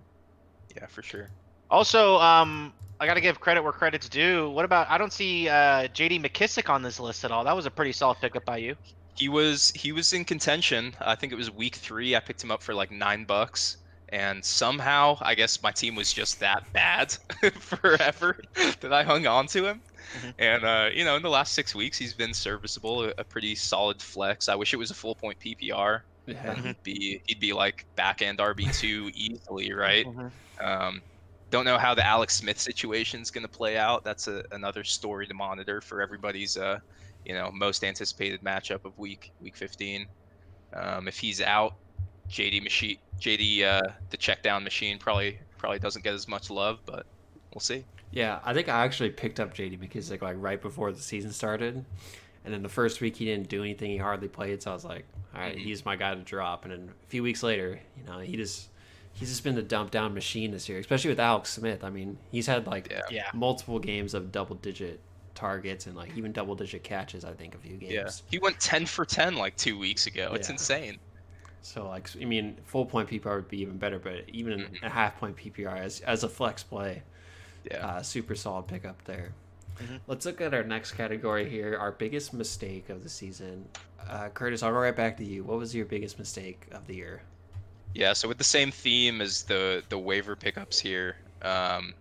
[SPEAKER 3] Yeah, for sure.
[SPEAKER 2] Also, um, I got to give credit where credit's due. What about? I don't see uh, J.D. McKissic on this list at all. That was a pretty solid pickup by you.
[SPEAKER 3] He was he was in contention. I think it was week three. I picked him up for like nine bucks, and somehow I guess my team was just that bad forever that I hung on to him.
[SPEAKER 2] Mhm.
[SPEAKER 3] And uh, you know, in the last six weeks, he's been serviceable, a, a pretty solid flex. I wish it was a full point PPR.
[SPEAKER 1] Yeah.
[SPEAKER 3] He'd be he'd be like back end RB two easily, right?
[SPEAKER 2] Mhm.
[SPEAKER 3] Um, don't know how the Alex Smith situation is going to play out. That's a, another story to monitor for everybody's, uh, you know, most anticipated matchup of week week 15. Um, if he's out, JD machine, JD, uh, the check down machine probably probably doesn't get as much love, but we'll see.
[SPEAKER 1] Yeah, I think I actually picked up JD McKissic like right before the season started. And then the first week he didn't do anything, he hardly played, so I was like, all right,
[SPEAKER 3] Mhm.
[SPEAKER 1] he's my guy to drop. And then a few weeks later, you know, he just he's just been the dump down machine this year, especially with Alex Smith. I mean, he's had like
[SPEAKER 3] Yeah.
[SPEAKER 2] Yeah.
[SPEAKER 1] multiple games of double digit targets and like even double digit catches, I think, a few games.
[SPEAKER 3] Yeah, he went 10 for 10 like two weeks ago. It's insane.
[SPEAKER 1] So like I mean, full point PPR would be even better, but even
[SPEAKER 3] Mhm.
[SPEAKER 1] a half point PPR as as a flex play,
[SPEAKER 3] Yeah.
[SPEAKER 1] uh, super solid pickup there.
[SPEAKER 2] Mhm.
[SPEAKER 1] Let's look at our next category here. Our biggest mistake of the season. Uh, Curtis, I'll go right back to you. What was your biggest mistake of the year?
[SPEAKER 3] Yeah, so with the same theme as the the waiver pickups here, um,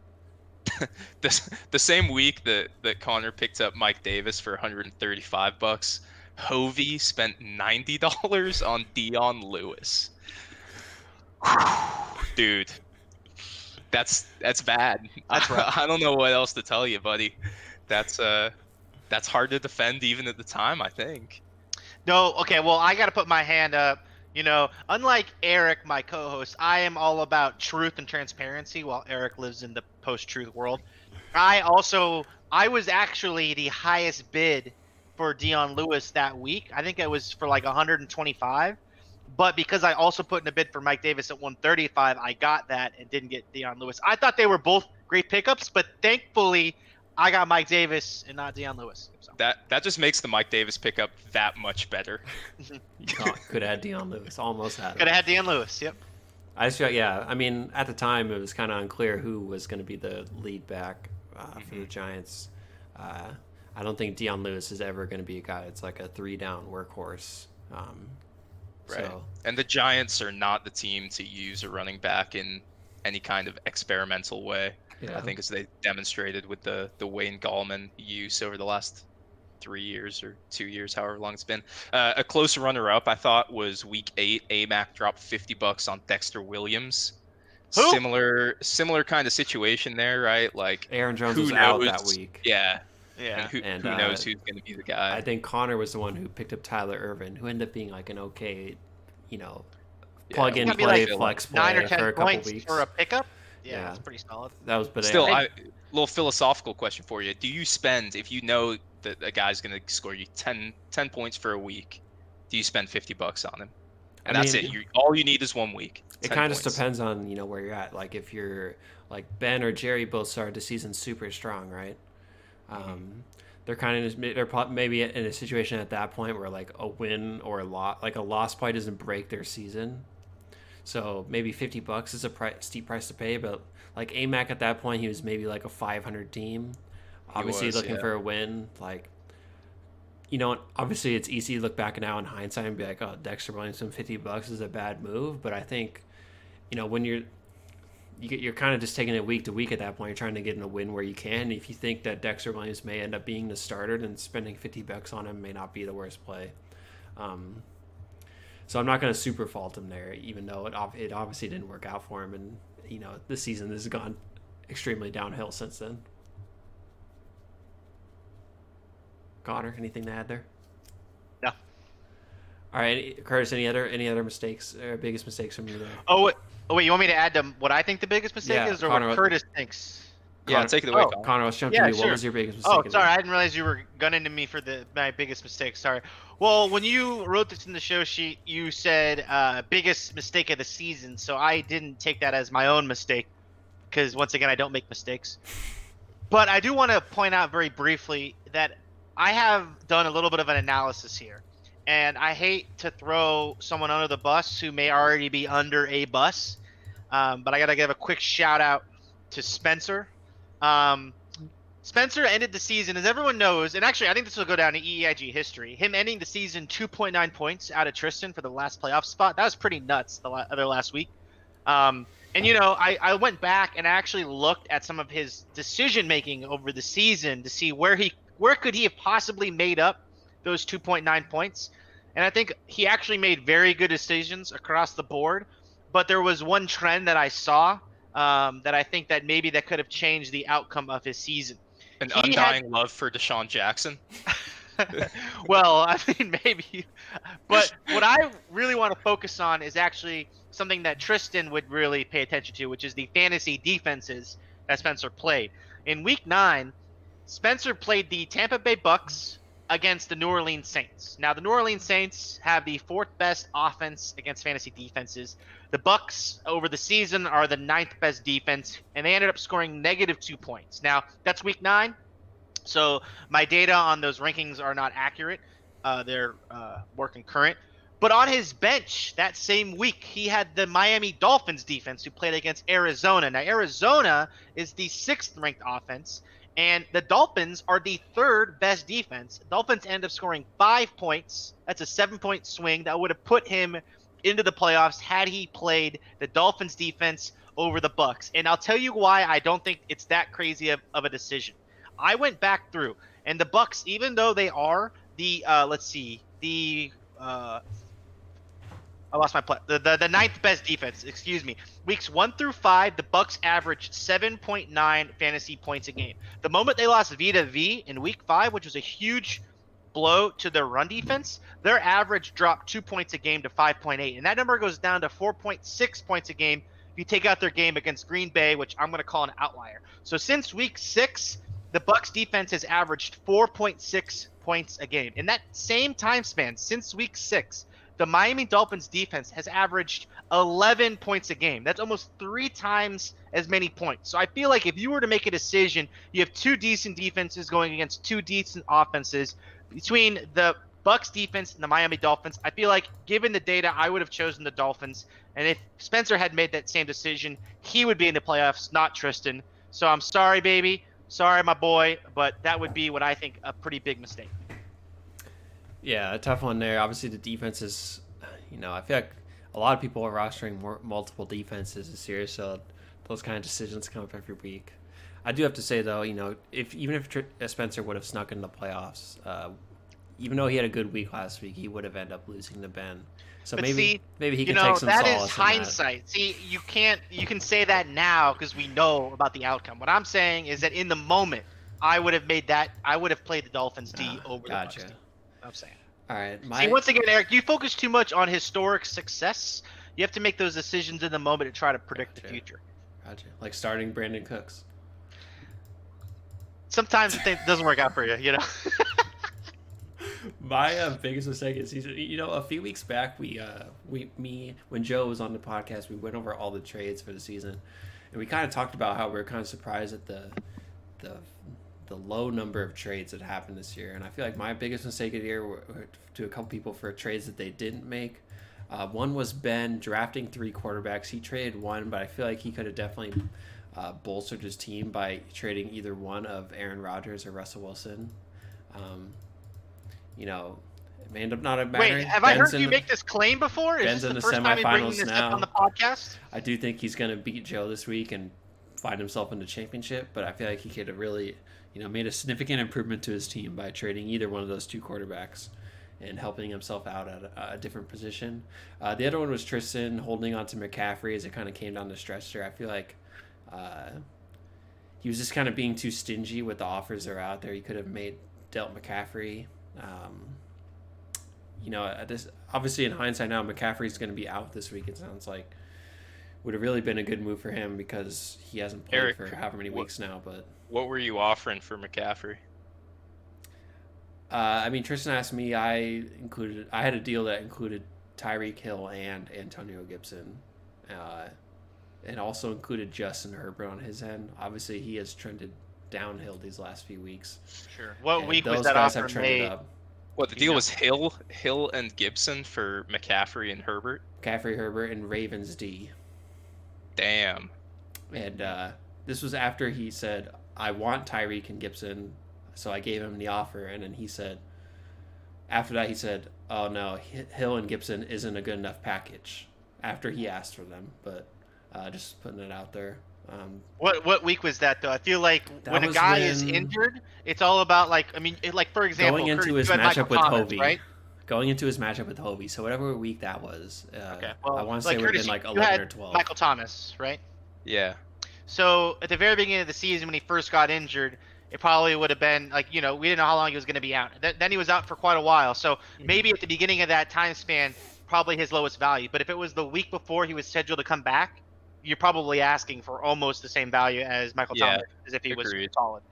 [SPEAKER 3] the the same week that that Connor picked up Mike Davis for 135 bucks, Hovey spent ninety dollars on Dion Lewis. Dude, that's that's bad.
[SPEAKER 2] That's.
[SPEAKER 3] I don't know what else to tell you, buddy. That's uh, that's hard to defend even at the time. I think.
[SPEAKER 2] No, okay, well, I got to put my hand up. You know, unlike Erik, my co host, I am all about truth and transparency while Erik lives in the post truth world. I also, I was actually the highest bid for Dion Lewis that week. I think it was for like 125. But because I also put in a bid for Mike Davis at 135, I got that and didn't get Dion Lewis. I thought they were both great pickups, but thankfully, I got Mike Davis and not Dion Lewis. So.
[SPEAKER 3] That that just makes the Mike Davis pickup that much better.
[SPEAKER 1] You could have had Dion Lewis, almost had. him.
[SPEAKER 2] Could have had Dion Lewis. Yep.
[SPEAKER 1] I just feel, yeah. I mean, at the time, it was kind of unclear who was going to be the lead back uh, for the
[SPEAKER 3] Mhm.
[SPEAKER 1] Giants. Uh, I don't think Dion Lewis is ever going to be a guy It's like a three down workhorse. Um,
[SPEAKER 3] Right.
[SPEAKER 1] So
[SPEAKER 3] And the Giants are not the team to use a running back in any kind of experimental way.
[SPEAKER 1] yeah,
[SPEAKER 3] I think as they demonstrated with the the Wayne Gallman use over the last three years or two years, however long it's been. Uh, a close runner-up, I thought, was Week Eight. AMAC dropped fifty bucks on Dexter Williams.
[SPEAKER 2] Who?
[SPEAKER 3] Similar similar kind of situation there, right? Like,
[SPEAKER 1] Aaron Jones
[SPEAKER 3] who
[SPEAKER 1] was out that week.
[SPEAKER 3] yeah,
[SPEAKER 2] Yeah.
[SPEAKER 3] and who,
[SPEAKER 1] And,
[SPEAKER 3] who
[SPEAKER 1] uh,
[SPEAKER 3] knows who's going to be the guy?
[SPEAKER 1] I think Connor was the one who picked up Tyler Ervin, who ended up being like an okay, you know,
[SPEAKER 3] Yeah,
[SPEAKER 1] plug in
[SPEAKER 2] Gotta
[SPEAKER 1] play
[SPEAKER 2] like
[SPEAKER 1] flex play
[SPEAKER 2] nine or
[SPEAKER 1] for
[SPEAKER 2] ten
[SPEAKER 1] a couple
[SPEAKER 2] points
[SPEAKER 1] weeks.
[SPEAKER 2] for a pickup. Yeah,
[SPEAKER 1] Yeah.
[SPEAKER 2] that's pretty solid.
[SPEAKER 1] That was, but
[SPEAKER 3] Still,
[SPEAKER 1] I,
[SPEAKER 3] I, little philosophical question for you. Do you spend if you know that a guy's going to score you 10, 10 points for a week? Do you spend fifty bucks on him? And
[SPEAKER 1] I
[SPEAKER 3] that's
[SPEAKER 1] mean,
[SPEAKER 3] it. You all you need is one week.
[SPEAKER 1] it kind of
[SPEAKER 3] points.
[SPEAKER 1] depends on you know where you're at. Like if you're like Ben or Jerry both started the season super strong, right?
[SPEAKER 3] Mm-hmm.
[SPEAKER 1] Um, they're kind of they're prob- maybe in a situation at that point where like a win or a lot like a loss probably doesn't break their season. So maybe fifty bucks is a pri- steep price to pay, but like AMAC at that point he was maybe like a five hundred team, obviously
[SPEAKER 3] was,
[SPEAKER 1] looking
[SPEAKER 3] yeah.
[SPEAKER 1] for a win. Like you know, obviously it's easy to look back now in hindsight and be like, oh, Dexter Williamson, fifty bucks is a bad move. But I think, you know, when you're you get, you're kind of just taking it week to week at that point. You're trying to get in a win where you can. If you think that Dexter Williams may end up being the starter, then spending fifty bucks on him may not be the worst play. Um, so I'm not going to super fault him there, even though it ob- it obviously didn't work out for him, and you know the season this has gone extremely downhill since then. Connor, anything to add there?
[SPEAKER 2] No.
[SPEAKER 1] All right, Curtis. Any other any other mistakes or biggest mistakes from you there?
[SPEAKER 2] Oh, wait, oh wait, you want me to add to what I think the biggest mistake
[SPEAKER 1] Yeah,
[SPEAKER 2] is, or
[SPEAKER 1] Connor,
[SPEAKER 2] what
[SPEAKER 1] what-
[SPEAKER 2] Curtis thinks?
[SPEAKER 3] Yeah, take it away.
[SPEAKER 2] oh,
[SPEAKER 3] Colin.
[SPEAKER 1] Connor, let's jump
[SPEAKER 2] Yeah,
[SPEAKER 1] to you. What was your biggest mistake?
[SPEAKER 2] Oh, sorry,
[SPEAKER 1] the-
[SPEAKER 2] I didn't realize you were gunning to me for the my biggest mistake. Sorry. Well, when you wrote this in the show sheet, you said uh, biggest mistake of the season, so I didn't take that as my own mistake, because once again, I don't make mistakes. But I do want to point out very briefly that I have done a little bit of an analysis here, and I hate to throw someone under the bus who may already be under a bus, um, but I got to give a quick shout out to Spencer. Um, Spencer ended the season, as everyone knows, and actually I think this will go down in EIG history. Him ending the season 2.9 points out of Tristan for the last playoff spot. That was pretty nuts the other last week. Um, and you know, I, I went back and I actually looked at some of his decision making over the season to see where he where could he have possibly made up those 2.9 points. And I think he actually made very good decisions across the board. But there was one trend that I saw um, that I think that maybe that could have changed the outcome of his season.
[SPEAKER 3] An
[SPEAKER 2] He
[SPEAKER 3] undying love for DeSean Jackson.
[SPEAKER 2] well, I mean, maybe. But what I really want to focus on is actually something that Tristan would really pay attention to, which is the fantasy defenses that Spencer played. In week nine, Spencer played the Tampa Bay Bucks against the New Orleans Saints. Now, the New Orleans Saints have the fourth best offense against fantasy defenses. The Bucks over the season are the ninth best defense, and they ended up scoring negative two points. Now, that's week nine. So my data on those rankings are not accurate. Uh, they're uh, more concurrent. But on his bench that same week, he had the Miami Dolphins defense who played against Arizona. Now, Arizona is the sixth ranked offense, and the Dolphins are the third best defense. Dolphins end up scoring five points. That's a seven point swing that would have put him into the playoffs had he played the Dolphins defense over the Bucks. And I'll tell you why I don't think it's that crazy of, of a decision. I went back through, and the Bucks, even though they are the uh, let's see, the uh, I lost my play. The, the the ninth best defense. Excuse me. Weeks one through five, the Bucks averaged 7.9 fantasy points a game. The moment they lost Vita Vea in week five, which was a huge blow to their run defense, their average dropped two points a game to 5.8, and that number goes down to 4.6 points a game if you take out their game against Green Bay, which I'm going to call an outlier. So since week six, the Bucks defense has averaged 4.6 points a game. In that same time span, since week six, the Miami Dolphins defense has averaged 11 points a game. That's almost three times as many points. So I feel like if you were to make a decision, you have two decent defenses going against two decent offenses between the Bucks defense and the Miami Dolphins. I feel like given the data, I would have chosen the Dolphins. And if Spencer had made that same decision, he would be in the playoffs, not Tristan. So I'm sorry, baby. Sorry, my boy, but that would be what I think a pretty big mistake.
[SPEAKER 1] Yeah, a tough one there. Obviously, the defense is, you know, I feel like a lot of people are rostering more, multiple defenses this year, so those kind of decisions come up every week. I do have to say though, you know, if even if Tr- Spencer would have snuck in the playoffs, uh, even though he had a good week last week, he would have ended up losing to Ben. So
[SPEAKER 2] But
[SPEAKER 1] maybe
[SPEAKER 2] see,
[SPEAKER 1] maybe he can
[SPEAKER 2] know
[SPEAKER 1] take some
[SPEAKER 2] that
[SPEAKER 1] solace
[SPEAKER 2] is
[SPEAKER 1] in that.
[SPEAKER 2] hindsight. See, you can't you can say that now because we know about the outcome. What I'm saying is that in the moment, I would have made that. I would have played the Dolphins D
[SPEAKER 1] Ah,
[SPEAKER 2] over
[SPEAKER 1] gotcha.
[SPEAKER 2] the Bucks. D. I'm saying.
[SPEAKER 1] All right, my
[SPEAKER 2] See, once again, Erik, you focus too much on historic success. You have to make those decisions in the moment to try to predict the future.
[SPEAKER 1] gotcha. like starting Brandin Cooks.
[SPEAKER 2] Sometimes it doesn't work out for you, you know.
[SPEAKER 1] My uh, biggest mistake is season. You know, a few weeks back, we, uh, we, me, when Joe was on the podcast, we went over all the trades for the season, and we kind of talked about how we were kind of surprised at the, the, the low number of trades that happened this year. And I feel like my biggest mistake of the year were, were to a couple people for trades that they didn't make. Uh, one was Ben drafting three quarterbacks. He traded one, but I feel like he could have definitely uh, bolstered his team by trading either one of Aaron Rodgers or Russell Wilson. Um, you know, it may end up not mattering.
[SPEAKER 2] Wait, have I heard you
[SPEAKER 1] the-
[SPEAKER 2] make this claim before? Is
[SPEAKER 1] Ben's
[SPEAKER 2] this
[SPEAKER 1] in
[SPEAKER 2] the
[SPEAKER 1] the
[SPEAKER 2] first time you're bringing this
[SPEAKER 1] now.
[SPEAKER 2] up on the podcast?
[SPEAKER 1] I do think he's going to beat Joe this week and find himself in the championship, but I feel like he could have really, you know, made a significant improvement to his team by trading either one of those two quarterbacks and helping himself out at a, a different position. Uh, the other one was Tristan holding on to McCaffrey as it kind of came down the stretch there. I feel like uh, he was just kind of being too stingy with the offers that are out there. He could have made dealt McCaffrey. Um, you know, this obviously in hindsight now, McCaffrey's going to be out this week. It sounds like would have really been a good move for him because he hasn't played
[SPEAKER 3] Erik,
[SPEAKER 1] for however many
[SPEAKER 3] what-
[SPEAKER 1] weeks now. But
[SPEAKER 3] What were you offering for McCaffrey?
[SPEAKER 1] uh, I mean, Tristan asked me. I included. I had a deal that included Tyreek Hill and Antonio Gibson, uh, and also included Justin Herbert on his end. Obviously, he has trended downhill these last few weeks.
[SPEAKER 2] Sure. What
[SPEAKER 1] and
[SPEAKER 2] week was that offer
[SPEAKER 1] have
[SPEAKER 2] made?
[SPEAKER 1] up.
[SPEAKER 3] What the deal
[SPEAKER 2] know.
[SPEAKER 3] was Hill, Hill and Gibson for McCaffrey and Herbert.
[SPEAKER 1] McCaffrey, Herbert, and Ravens D.
[SPEAKER 3] Damn.
[SPEAKER 1] And uh, this was after he said, "I want Tyreek and Gibson," so I gave him the offer, and then he said, after that he said, "Oh no, Hill and Gibson isn't a good enough package." After he asked for them, but uh, just putting it out there. Um,
[SPEAKER 2] What what week was that though? I feel like when a guy is injured, it's all about like I mean, it, like for example,
[SPEAKER 1] going into
[SPEAKER 2] Curtis,
[SPEAKER 1] his
[SPEAKER 2] you had Michael
[SPEAKER 1] matchup with
[SPEAKER 2] Thomas,
[SPEAKER 1] Hovey,
[SPEAKER 2] right?
[SPEAKER 1] Going into his matchup with Hobie, so whatever week that was, uh,
[SPEAKER 2] Okay, well,
[SPEAKER 1] I want to
[SPEAKER 2] like
[SPEAKER 1] say it would have
[SPEAKER 2] Curtis,
[SPEAKER 1] been like
[SPEAKER 2] you
[SPEAKER 1] eleven
[SPEAKER 2] had
[SPEAKER 1] or twelve.
[SPEAKER 2] Michael Thomas, right?
[SPEAKER 3] Yeah.
[SPEAKER 2] So at the very beginning of the season, when he first got injured, it probably would have been like you know we didn't know how long he was going to be out. Th- then he was out for quite a while. So
[SPEAKER 1] Mm-hmm.
[SPEAKER 2] maybe at the beginning of that time span, probably his lowest value. But if it was the week before he was scheduled to come back, you're probably asking for almost the same value as Michael
[SPEAKER 3] Yeah,
[SPEAKER 2] Thomas as if he was
[SPEAKER 3] agreed.
[SPEAKER 2] solid.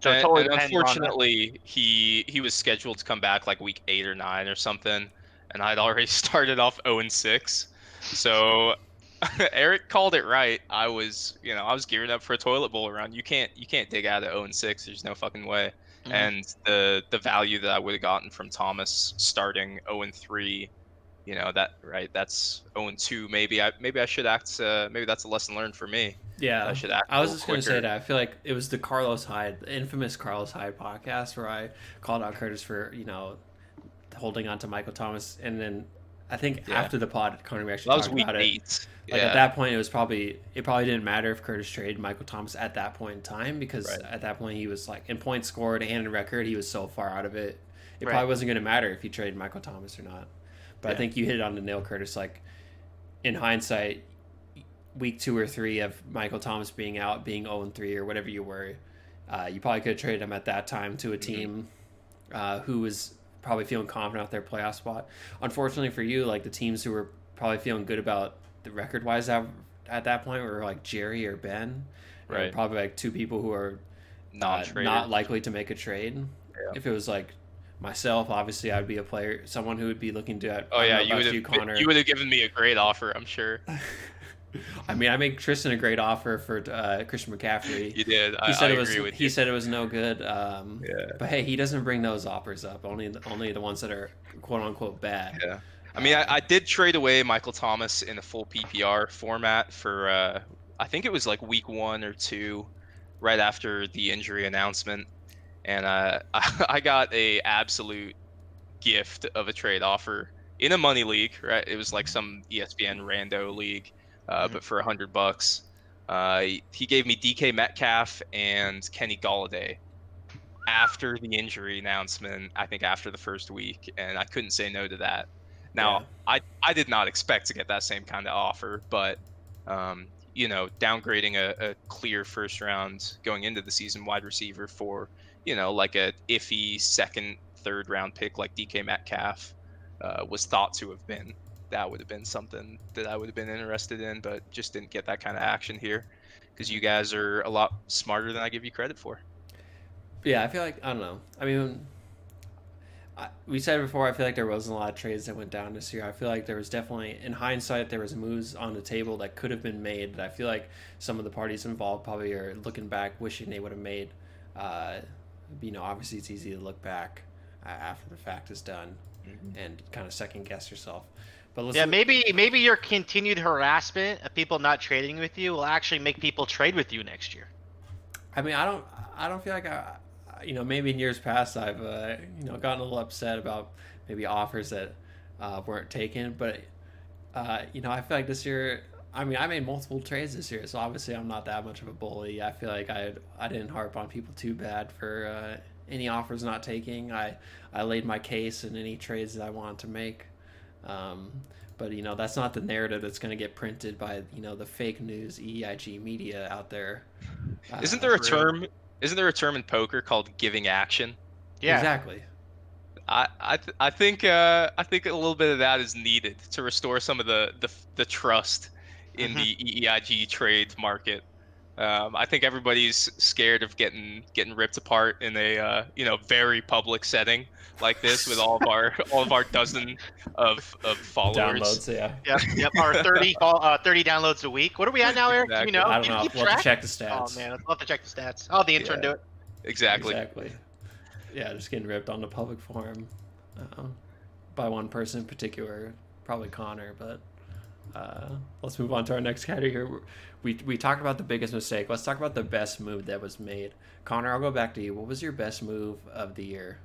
[SPEAKER 2] So
[SPEAKER 3] and,
[SPEAKER 2] totally
[SPEAKER 3] and unfortunately, he he was scheduled to come back like week eight or nine or something, and I'd already started off 0 and 6. So Erik called it right. I was, you know, I was gearing up for a toilet bowl run. You can't you can't dig out of 0 and 6. There's no fucking way.
[SPEAKER 2] Mhm.
[SPEAKER 3] And the the value that I would have gotten from Thomas starting 0 and 3, you know, that right, that's 0 and 2 maybe. I maybe I should act uh, maybe that's a lesson learned for me.
[SPEAKER 1] Yeah,
[SPEAKER 3] I should act
[SPEAKER 1] I was just gonna say that. I feel like it was the Carlos Hyde, the infamous Carlos Hyde podcast, where I called out Curtis for you know holding on to Michael Thomas, and then I think
[SPEAKER 3] Yeah.
[SPEAKER 1] after the pod, Connor actually
[SPEAKER 3] That
[SPEAKER 1] talked about it. Like
[SPEAKER 3] yeah.
[SPEAKER 1] at that point, it was probably it probably didn't matter if Curtis traded Michael Thomas at that point in time because
[SPEAKER 3] Right.
[SPEAKER 1] at that point he was like in points scored and in record he was so far out of it. It
[SPEAKER 2] Right.
[SPEAKER 1] probably wasn't going to matter if he traded Michael Thomas or not. But I think you hit it on the nail, Curtis. Like in hindsight, week two or three of Michael Thomas being out, being zero and three or whatever you were, uh, you probably could have traded him at that time to a
[SPEAKER 3] Mhm.
[SPEAKER 1] team uh, who was probably feeling confident about their playoff spot. Unfortunately for you, like the teams who were probably feeling good about the record wise at, at that point were like Jerry or Ben,
[SPEAKER 3] Right.
[SPEAKER 1] Probably like two people who are uh, not likely to make a trade.
[SPEAKER 3] Yeah.
[SPEAKER 1] If it was like myself, obviously I'd be a player, someone who would be looking to.
[SPEAKER 3] Oh yeah, you would
[SPEAKER 1] you,
[SPEAKER 3] have
[SPEAKER 1] Connor.
[SPEAKER 3] you would have given me a great offer, I'm sure.
[SPEAKER 1] I mean, I made Tristan a great offer for uh, Christian McCaffrey.
[SPEAKER 3] You did. I,
[SPEAKER 1] he said
[SPEAKER 3] I
[SPEAKER 1] it was.
[SPEAKER 3] agree with
[SPEAKER 1] He
[SPEAKER 3] you.
[SPEAKER 1] said it was no good. Um,
[SPEAKER 3] Yeah.
[SPEAKER 1] But hey, he doesn't bring those offers up. Only only the ones that are quote unquote bad.
[SPEAKER 3] Yeah. I mean, I, I did trade away Michael Thomas in a full PPR format for, uh, I think it was like week one or two, right after the injury announcement, and uh, I got a absolute gift of a trade offer in a money league. Right, it was like some ESPN rando league, uh,
[SPEAKER 2] Mhm.
[SPEAKER 3] but for a hundred bucks. Uh, he- he gave me DK Metcalf and Kenny Golladay after the injury announcement. I think after the first week, and I couldn't say no to that. Now,
[SPEAKER 1] Yeah.
[SPEAKER 3] I I did not expect to get that same kind of offer, but um, you know, downgrading a, a clear first round going into the season wide receiver for you know like a iffy second, third round pick like DK Metcalf uh, was thought to have been. That would have been something that I would have been interested in, but just didn't get that kind of action here because you guys are a lot smarter than I give you credit for.
[SPEAKER 1] Yeah, I feel like I don't know. I mean, I, we said before. I feel like there wasn't a lot of trades that went down this year. I feel like there was definitely, in hindsight, there was moves on the table that could have been made. That I feel like some of the parties involved probably are looking back, wishing they would have made. Uh, you know, obviously it's easy to look back uh, after the fact is done and kind of second guess yourself. But
[SPEAKER 2] Yeah, maybe maybe your continued harassment of people not trading with you will actually make people trade with you next year.
[SPEAKER 1] I mean, I don't, I don't feel like I, you know, maybe in years past I've, uh, you know, gotten a little upset about maybe offers that uh, weren't taken, but, uh, you know, I feel like this year, I mean, I made multiple trades this year, so obviously I'm not that much of a bully. I feel like I, I didn't harp on people too bad for uh, any offers not taking. I, I laid my case in any trades that I wanted to make. Um, but you know that's not the narrative that's going to get printed by you know the fake news EIG media out there. Uh,
[SPEAKER 3] Isn't there a term? Isn't there a term in poker called giving action?
[SPEAKER 2] Yeah.
[SPEAKER 1] exactly.
[SPEAKER 3] I I, th- I think uh, I think a little bit of that is needed to restore some of the the, the trust in the E EEIG trade market. Um, I think everybody's scared of getting getting ripped apart in a uh, you know very public setting like this with all of our all of our dozen of of followers.
[SPEAKER 1] Downloads, yeah.
[SPEAKER 2] Yep, yep. Our 30 uh, 30 downloads a week. What are we at now, Erik? Do
[SPEAKER 3] Exactly.
[SPEAKER 2] you know?
[SPEAKER 1] I don't
[SPEAKER 2] Can
[SPEAKER 1] know.
[SPEAKER 2] you keep
[SPEAKER 1] We'll have to
[SPEAKER 2] track?
[SPEAKER 1] check the stats.
[SPEAKER 2] Oh man, I'll have to check the stats. I'll have the intern
[SPEAKER 3] Yeah.
[SPEAKER 2] do it.
[SPEAKER 3] Exactly.
[SPEAKER 1] Exactly. Yeah, just getting ripped on the public forum uh, by one person in particular, probably Connor, but Uh, let's move on to our next category. We we talked about the biggest mistake. Let's talk about the best move that was made. Connor, I'll go back to you. What was your best move of the year?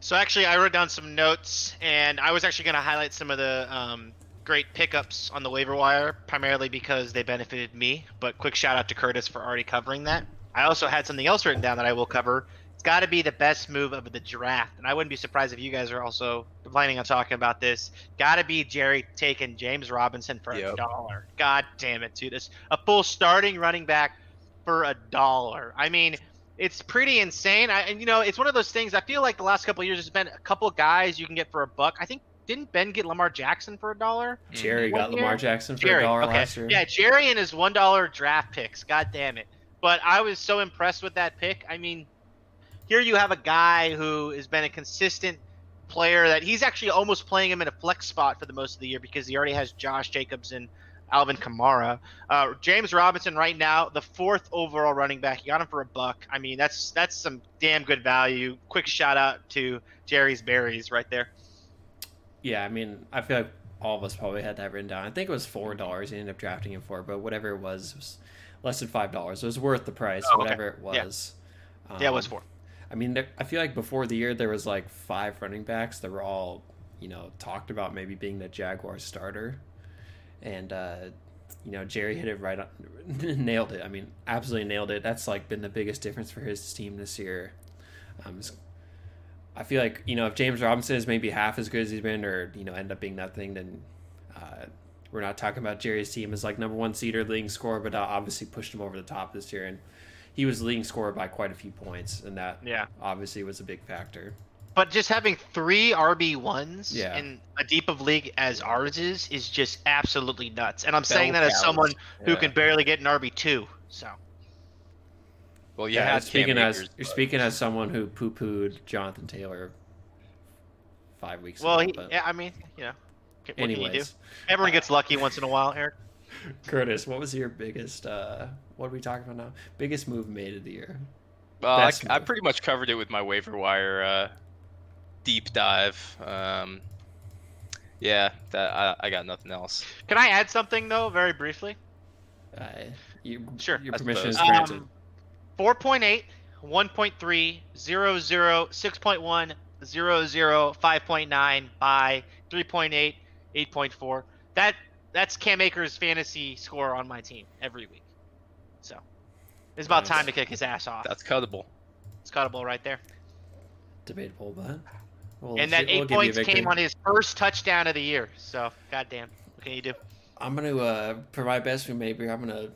[SPEAKER 2] So actually, I wrote down some notes, and I was actually going to highlight some of the um, great pickups on the waiver wire, primarily because they benefited me. But quick shout out to Curtis for already covering that. I also had something else written down that I will cover. It's got to be the best move of the draft, and I wouldn't be surprised if you guys are also planning on talking about this. Got to be Jerry taking James Robinson for a dollar. God damn it, dude! This a full starting running back for a dollar. I mean, it's pretty insane. I, and you know, it's one of those things. I feel like the last couple of years, there's been a couple guys you can get for a buck. I think didn't Ben get Lamar Jackson for a dollar?
[SPEAKER 1] Mm-hmm.
[SPEAKER 2] Jerry
[SPEAKER 1] got
[SPEAKER 2] year?
[SPEAKER 1] Lamar Jackson for a dollar
[SPEAKER 2] okay.
[SPEAKER 1] last year.
[SPEAKER 2] Yeah, Jerry and his one dollar draft picks. God damn it! But I was so impressed with that pick. I mean, here you have a guy who has been a consistent player that he's actually almost playing him in a flex spot for the most of the year because he already has Josh Jacobs and Alvin Kamara. Uh, James Robinson right now, the fourth overall running back. You got him for a buck. I mean, that's that's some damn good value. Quick shout out to Jerry's Berries right there.
[SPEAKER 1] Yeah, I mean, I feel like all of us probably had that written down. I think it was four dollars. He ended up drafting him for, but whatever it was, it was less than five dollars. It was worth the price,
[SPEAKER 2] Oh, okay.
[SPEAKER 1] whatever it
[SPEAKER 2] Yeah.
[SPEAKER 1] was.
[SPEAKER 2] Yeah, it was
[SPEAKER 1] Um,
[SPEAKER 2] four.
[SPEAKER 1] I mean, there, I feel like before the year there was like five running backs that were all, you know, talked about maybe being the Jaguar starter, and uh, you know Jerry hit it right on, nailed it. I mean, absolutely nailed it. That's like been the biggest difference for his team this year. Um, I feel like you know if James Robinson is maybe half as good as he's been, or you know end up being nothing, then uh, we're not talking about Jerry's team as like number one seed or leading scorer, but uh, obviously pushed him over the top this year, and he was leading scorer by quite a few points, and that
[SPEAKER 2] Yeah.
[SPEAKER 1] obviously was a big factor.
[SPEAKER 2] But just having three RB ones
[SPEAKER 1] Yeah.
[SPEAKER 2] in a deep of league as ours is is just absolutely nuts. And I'm saying
[SPEAKER 3] Bell
[SPEAKER 2] that as
[SPEAKER 3] cows.
[SPEAKER 2] someone who
[SPEAKER 3] Yeah.
[SPEAKER 2] can barely get an RB two. So
[SPEAKER 3] Well, you
[SPEAKER 1] Yeah,
[SPEAKER 3] had
[SPEAKER 1] you're speaking
[SPEAKER 3] Cam
[SPEAKER 1] as
[SPEAKER 3] Akers,
[SPEAKER 1] you're
[SPEAKER 3] but-
[SPEAKER 1] speaking as someone who poo pooed Jonathan Taylor five weeks
[SPEAKER 2] well,
[SPEAKER 1] ago.
[SPEAKER 2] he,
[SPEAKER 1] but
[SPEAKER 2] yeah, I mean, you know, what can you do?
[SPEAKER 1] anyways,
[SPEAKER 2] Everyone gets lucky once in a while, Erik.
[SPEAKER 1] Curtis, what was your biggest? uh What are we talking about now? Biggest move made of the year?
[SPEAKER 3] Well, I, I pretty much covered it with my waiver wire uh, deep dive. Um, yeah, that I, I got nothing else.
[SPEAKER 2] Can I add something though, very briefly?
[SPEAKER 1] Uh, you,
[SPEAKER 2] Sure,
[SPEAKER 1] Your
[SPEAKER 3] I
[SPEAKER 1] permission is
[SPEAKER 3] suppose.
[SPEAKER 1] granted.
[SPEAKER 2] Um, 4.8, 1.3, 0, 0, 6.1, 0, 0, 5.9 by 3.8, 8.4. That that's Cam Akers' fantasy score on my team every week. So it's about
[SPEAKER 1] Nice.
[SPEAKER 2] time to kick his ass off.
[SPEAKER 3] That's cuttable.
[SPEAKER 2] It's cuttable right there.
[SPEAKER 1] Debatable, but we'll,
[SPEAKER 2] and that
[SPEAKER 1] we'll
[SPEAKER 2] eight
[SPEAKER 1] give you
[SPEAKER 2] points came on his first touchdown of the year. So goddamn, what can you do?
[SPEAKER 1] I'm gonna uh, provide best move maybe. I'm gonna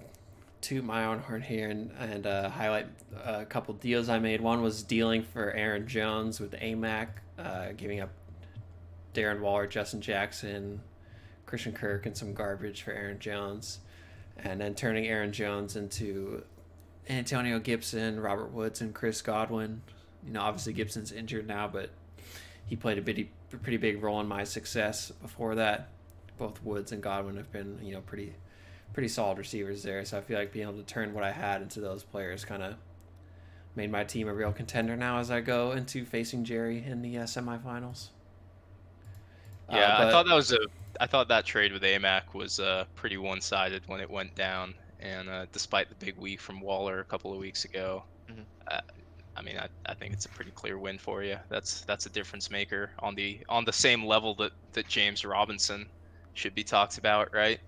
[SPEAKER 1] toot my own horn here and and uh, highlight a couple deals I made. One was dealing for Aaron Jones with AMAC, uh, giving up Darren Waller, Justin Jackson, Christian Kirk, and some garbage for Aaron Jones, and then turning Aaron Jones into Antonio Gibson, Robert Woods, and Chris Godwin. You know, obviously Gibson's injured now, but he played a pretty pretty big role in my success before that both Woods and Godwin have been, you know, pretty pretty solid receivers there. So I feel like being able to turn what I had into those players kind of made my team a real contender now as I go into facing Jerry in the uh, semifinals. Uh,
[SPEAKER 3] Yeah, I thought that was a. I thought that trade with AMAC was uh, pretty one-sided when it went down, and uh, despite the big week from Waller a couple of weeks ago,
[SPEAKER 2] Mhm.
[SPEAKER 3] uh, I mean, I, I think it's a pretty clear win for you. That's that's a difference maker on the on the same level that that James Robinson should be talked about, right?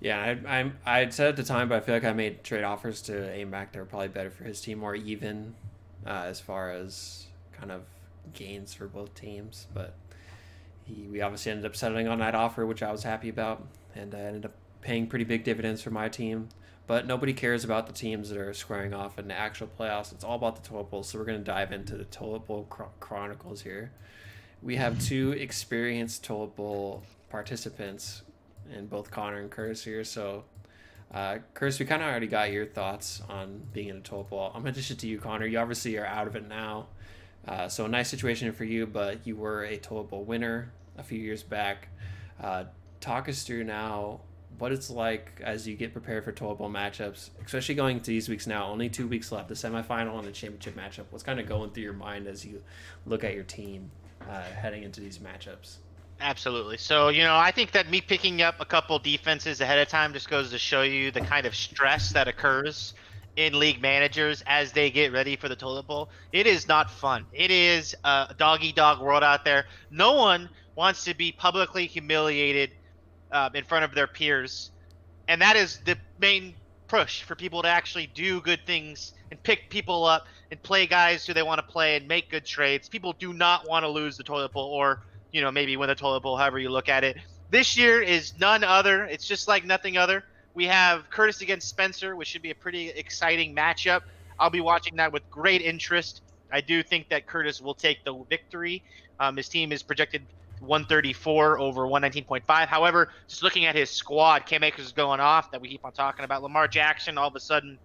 [SPEAKER 1] Yeah, I, I'm. I said at the time, but I feel like I made trade offers to AMAC that were probably better for his team, more even uh, as far as kind of gains for both teams. But he, we obviously ended up settling on that offer, which I was happy about, and I ended up paying pretty big dividends for my team. But nobody cares about the teams that are squaring off in the actual playoffs. It's all about the toilet bowl. So we're going to dive into the toilet bowl chro- chronicles here. We have two experienced toilet bowl participants and both Connor and Curtis here. So, uh, Curtis, we kind of already got your thoughts on being in a toilet bowl. I'm gonna dish it to you, Connor. You obviously are out of it now, uh, so a nice situation for you. But you were a toilet bowl winner a few years back. Uh, talk us through now what it's like as you get prepared for toilet bowl matchups, especially going to these weeks now. Only two weeks left, the semifinal and the championship matchup. What's kind of going through your mind as you look at your team uh, heading into these matchups?
[SPEAKER 2] Absolutely. So, you know, I think that me picking up a couple defenses ahead of time just goes to show you the kind of stress that occurs in league managers as they get ready for the toilet bowl. It is not fun. It is a doggy dog world out there. No one wants to be publicly humiliated uh, in front of their peers. And that is the main push for people to actually do good things and pick people up and play guys who they want to play and make good trades. People do not want to lose the toilet bowl or, you know, maybe win the toilet bowl, however you look at it. This year is none other. It's just like nothing other. We have Curtis against Spencer, which should be a pretty exciting matchup. I'll be watching that with great interest. I do think that Curtis will take the victory. Um, his team is projected 134 over 119.5. However, just looking at his squad, Cam Akers is going off that we keep on talking about. Lamar Jackson all of a sudden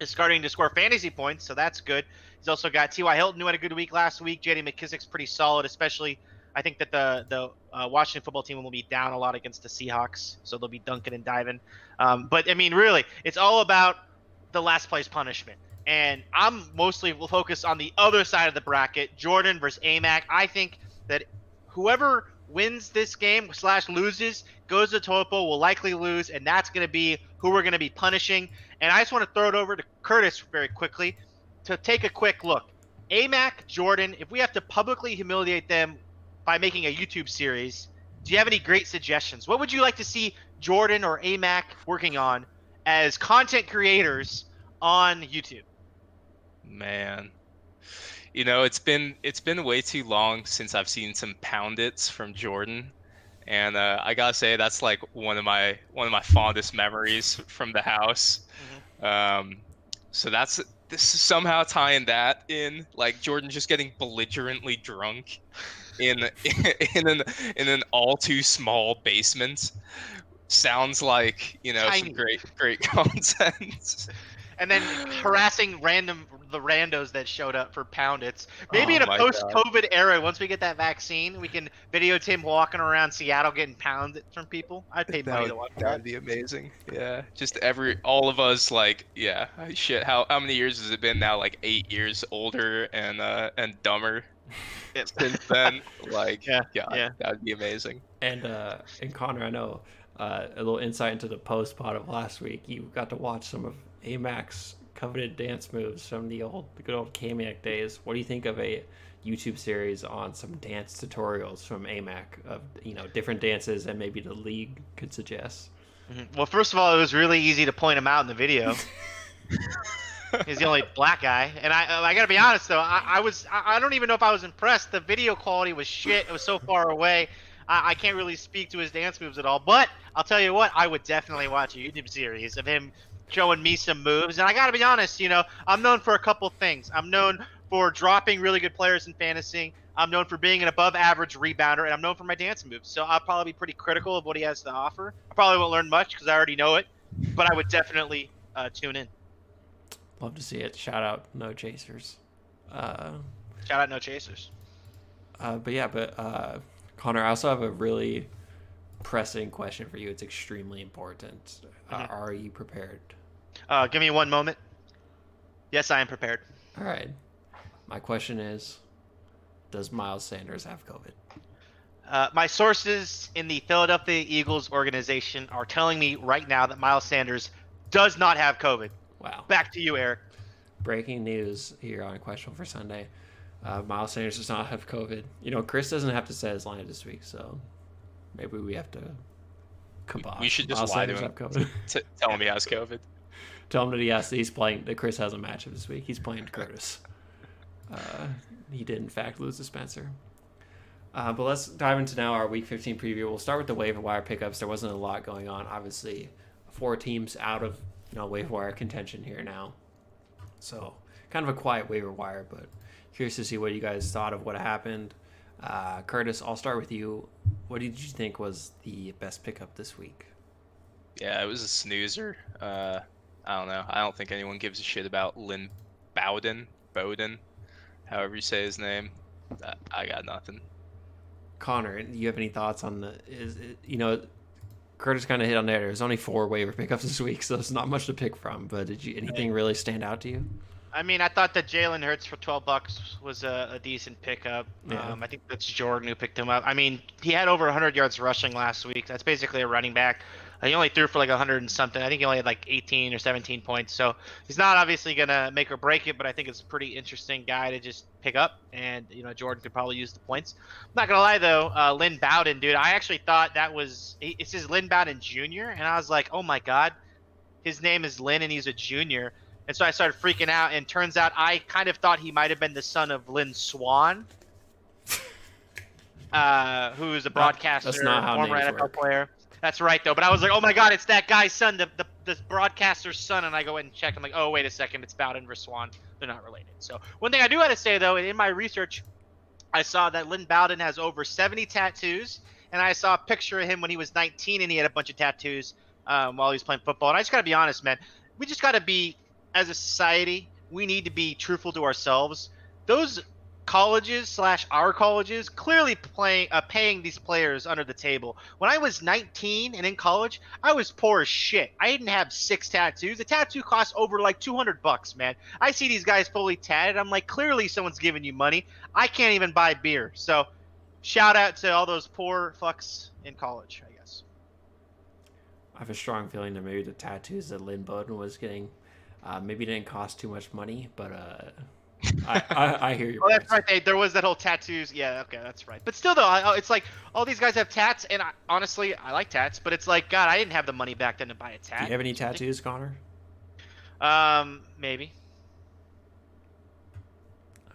[SPEAKER 2] is starting to score fantasy points, so that's good. He's also got T.Y. Hilton, who had a good week last week. J.D. McKissic's pretty solid, especially I think that the the uh, Washington football team will be down a lot against the Seahawks, so they'll be dunking and diving. Um, but I mean, really, it's all about the last place punishment. And I'm mostly focused on the other side of the bracket, Jordan versus AMAC. I think that whoever wins this game slash loses goes to Topo will likely lose, and that's going to be who we're going to be punishing. And I just want to throw it over to Curtis very quickly to take a quick look. AMAC, Jordan, if we have to publicly humiliate them by making a YouTube series, do you have any great suggestions? What would you like to see Jordan or AMAC working on as content creators on YouTube?
[SPEAKER 3] Man. You know, it's been it's been way too long since I've seen some poundits from Jordan. And uh, I gotta say that's like one of my one of my fondest memories from the house. Um, so that's this is somehow tying that in, like Jordan just getting belligerently drunk in in an in an all too small basement. Sounds like you know
[SPEAKER 2] Tiny.
[SPEAKER 3] some great great content.
[SPEAKER 2] and then harassing random the randos that showed up for poundits. Maybe
[SPEAKER 3] Oh
[SPEAKER 2] in a post-COVID era, once we get that vaccine, we can videotape him walking around Seattle getting pounded from people. I'd pay
[SPEAKER 3] That
[SPEAKER 2] money
[SPEAKER 3] would,
[SPEAKER 2] to watch
[SPEAKER 3] that
[SPEAKER 2] that.
[SPEAKER 3] would be amazing. Yeah, just every all of us like yeah shit. How how many years has it been now? Like eight years older and uh and dumber since then. Like
[SPEAKER 2] Yeah,
[SPEAKER 3] yeah,
[SPEAKER 2] yeah.
[SPEAKER 3] that would be amazing.
[SPEAKER 1] And uh, and Connor, I know uh, a little insight into the post pod of last week. You got to watch some of Amac's coveted dance moves from the old, the good old Kamiak days. What do you think of a YouTube series on some dance tutorials from AMAC of you know different dances and maybe the league could suggest?
[SPEAKER 2] Mhm. Well, first of all, it was really easy to point him out in the video. He's the only black guy, and I I gotta be honest though, I, I was I, don't even know if I was impressed. The video quality was shit. It was so far away. I, I can't really speak to his dance moves at all. But I'll tell you what, I would definitely watch a YouTube series of him showing me some moves. And I gotta be honest, you know, I'm known for a couple things. I'm known for dropping really good players in fantasy. I'm known for being an above average rebounder, and I'm known for my dance moves. So I'll probably be pretty critical of what he has to offer. I probably won't learn much because I already know it, but I would definitely uh, tune in.
[SPEAKER 1] Love to see it. Shout out No Chasers. Uh,
[SPEAKER 2] Shout out No Chasers.
[SPEAKER 1] Uh, but yeah, but uh, Connor, I also have a really pressing question for you. It's extremely important. Uh,
[SPEAKER 2] Mhm.
[SPEAKER 1] are you prepared?
[SPEAKER 2] Uh, give me one moment. Yes, I am prepared.
[SPEAKER 1] All right. My question is Does Miles Sanders have COVID?
[SPEAKER 2] Uh, my sources in the Philadelphia Eagles organization are telling me right now that Miles Sanders does not have COVID.
[SPEAKER 1] Wow.
[SPEAKER 2] Back to you, Erik.
[SPEAKER 1] Breaking news here on Questionable for Sunday. Uh, Miles Sanders does not have COVID. You know, Chris doesn't have to set his line this week, so maybe we have to kibosh.
[SPEAKER 3] we should just
[SPEAKER 1] Miles
[SPEAKER 3] lie to him.
[SPEAKER 1] have COVID.
[SPEAKER 3] T- tell him he has COVID.
[SPEAKER 1] Tell him that he has, he's playing, that Chris has a matchup this week. He's playing Curtis. Uh, he did, in fact, lose to Spencer. Uh, but let's dive into now our Week 15 preview. We'll start with the waiver wire pickups. There wasn't a lot going on. Obviously, four teams out of know waiver wire contention here now. So kind of a quiet waiver wire, but curious to see what you guys thought of what happened. Uh, Curtis, I'll start with you. What did you think was the best pickup this week?
[SPEAKER 3] Yeah, it was a snoozer. Uh, I don't know. I don't think anyone gives a shit about Lynn Bowden, Bowden, however you say his name. I, I got nothing.
[SPEAKER 1] Connor, do you have any thoughts on the? Is it, you know, Curtis kind of hit on there. There's only four waiver pickups this week, so it's not much to pick from. But did you anything really stand out to you?
[SPEAKER 2] I mean, I thought that Jalen Hurts for 12 bucks was a, a decent pickup.
[SPEAKER 1] Yeah.
[SPEAKER 2] Um, I think that's Jordan who picked him up. I mean, he had over 100 yards rushing last week. That's basically a running back. He only threw for like 100 and something. I think he only had like 18 or 17 points. So he's not obviously gonna make or break it, but I think it's a pretty interesting guy to just pick up. And you know, Jordan could probably use the points. I'm not gonna lie though, uh, Lynn Bowden, dude, I actually thought that was it says Lynn Bowden Jr. and I was like, oh my god, his name is Lynn and he's a junior. And so I started freaking out, and turns out I kind of thought he might have been the son of Lynn Swann, uh, who is a broadcaster,
[SPEAKER 1] that's not how
[SPEAKER 2] former NFL
[SPEAKER 1] work.
[SPEAKER 2] player. That's right, though. But I was like, oh my god, it's that guy's son, the, the, broadcaster's son. And I go and check. I'm like, oh, wait a second, it's Bowden versus Swann. They're not related. So one thing I do have to say, though, in my research, I saw that Lynn Bowden has over 70 tattoos, and I saw a picture of him when he was 19 and he had a bunch of tattoos um, while he was playing football. And I just got to be honest, man. We just got to be, as a society, we need to be truthful to ourselves. Those colleges slash our colleges clearly playing uh, paying these players under the table. When I was 19 and in college, I was poor as shit. I didn't have six tattoos. The tattoo costs over like 200 bucks, man. I see these guys fully tatted. I'm like, clearly someone's giving you money. I can't even buy beer. So, shout out to all those poor fucks in college. I guess.
[SPEAKER 1] I have a strong feeling that maybe the tattoos that Lynn Bowden was getting uh, maybe didn't cost too much money, but uh, I, I, I hear you.
[SPEAKER 2] Oh, that's right. They, there was that whole tattoos. Yeah, okay, that's right. But still, though, I, it's like all these guys have tats, and I, honestly, I like tats. But it's like, God, I didn't have the money back then to buy a tat.
[SPEAKER 1] Do you have any tattoos, Connor?
[SPEAKER 2] Um, maybe.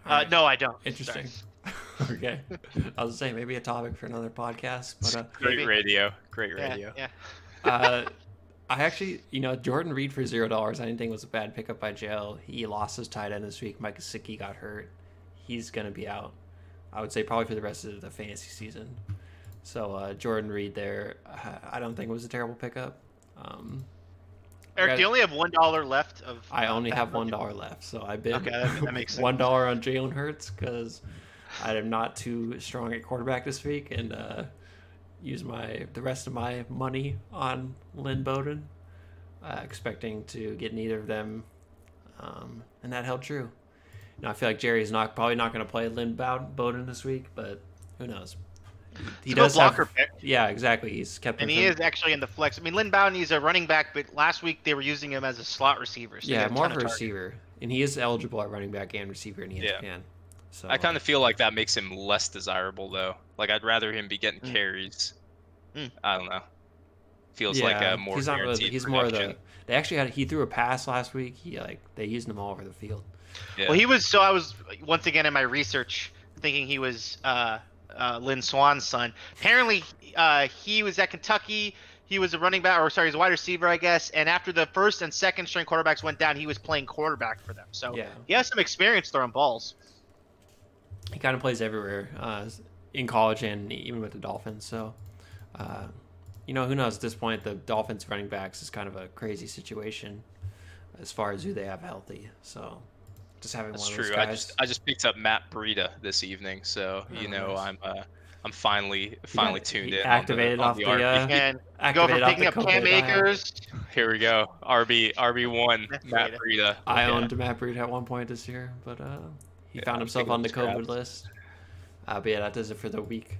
[SPEAKER 2] Uh, no, I don't.
[SPEAKER 1] Interesting. okay. I was saying maybe a topic for another podcast, but uh,
[SPEAKER 3] Great
[SPEAKER 2] Maybe.
[SPEAKER 3] radio. Great radio.
[SPEAKER 2] Yeah, yeah.
[SPEAKER 1] uh, I actually, you know, Jordan Reed for zero dollars. I didn't think was a bad pickup by Jail. He lost his tight end this week. Mike Gesicki got hurt. He's gonna be out. I would say probably for the rest of the fantasy season. So uh, Jordan Reed there, I don't think was a terrible pickup. Um, Erik,
[SPEAKER 2] do you only have one dollar left of?
[SPEAKER 1] I only have one left, so I bid
[SPEAKER 2] Okay, that- that makes sense.
[SPEAKER 1] one dollar on Jalen Hurts because I am not too strong at quarterback this week, and uh, use my the rest of my money on Lynn Bowden, uh, expecting to get neither of them, um, and that held true. Now I feel like Jerry's not probably not going to play Lynn Bowden this week, but who knows? He
[SPEAKER 2] It's a good
[SPEAKER 1] does have,
[SPEAKER 2] blocker pick.
[SPEAKER 1] yeah, exactly. He's kept
[SPEAKER 2] And he
[SPEAKER 1] from-
[SPEAKER 2] is actually in the flex. I mean, Lynn Bowden, he's a running back, but last week they were using him as a slot receiver. So
[SPEAKER 1] yeah, more of a
[SPEAKER 2] targets.
[SPEAKER 1] receiver, and he is eligible at running back and receiver in ESPN.
[SPEAKER 3] Yeah.
[SPEAKER 1] So
[SPEAKER 3] I kind of feel like that makes him less desirable, though. Like I'd rather him be getting
[SPEAKER 2] Mm.
[SPEAKER 3] carries.
[SPEAKER 2] Mm.
[SPEAKER 3] I don't know. Feels like a more
[SPEAKER 1] he's not really.
[SPEAKER 3] guaranteed
[SPEAKER 1] He's more of the. They actually had. He threw a pass last week. He like they used him all over the field.
[SPEAKER 3] Yeah.
[SPEAKER 2] Well, he was. So I was once again in my research thinking he was uh, uh, Lynn Swann's son. Apparently, uh, he was at Kentucky. He was a running back, or sorry, he's a wide receiver, I guess. And after the first and second string quarterbacks went down, he was playing quarterback for them. So
[SPEAKER 1] Yeah.
[SPEAKER 2] he has some experience throwing balls.
[SPEAKER 1] He kind of plays everywhere uh, in college and even with the Dolphins. So, uh, you know, who knows? At this point, the Dolphins running backs is kind of a crazy situation as far as who they have healthy. So, just having
[SPEAKER 3] That's
[SPEAKER 1] one
[SPEAKER 3] true.
[SPEAKER 1] of those guys.
[SPEAKER 3] I just I just picked up Matt Breida this evening, so you
[SPEAKER 1] Oh,
[SPEAKER 3] know
[SPEAKER 1] nice.
[SPEAKER 3] I'm uh I'm finally finally
[SPEAKER 1] got-
[SPEAKER 3] tuned in.
[SPEAKER 1] activated
[SPEAKER 3] on
[SPEAKER 1] off
[SPEAKER 3] the,
[SPEAKER 1] the,
[SPEAKER 3] on the
[SPEAKER 1] uh,
[SPEAKER 3] RB.
[SPEAKER 2] And go
[SPEAKER 1] activated
[SPEAKER 2] from
[SPEAKER 1] off
[SPEAKER 2] picking
[SPEAKER 1] the
[SPEAKER 2] up
[SPEAKER 1] COVID
[SPEAKER 2] Cam
[SPEAKER 1] IR.
[SPEAKER 2] Akers.
[SPEAKER 3] Here we go. RB RB one
[SPEAKER 2] Matt
[SPEAKER 3] Matt Breida.
[SPEAKER 1] I
[SPEAKER 3] Yeah.
[SPEAKER 1] owned Matt Breida one point this year, but uh, he
[SPEAKER 3] Yeah,
[SPEAKER 1] found
[SPEAKER 3] I'm
[SPEAKER 1] himself on the COVID
[SPEAKER 3] grabs.
[SPEAKER 1] list. Uh, but yeah, that does it for the week.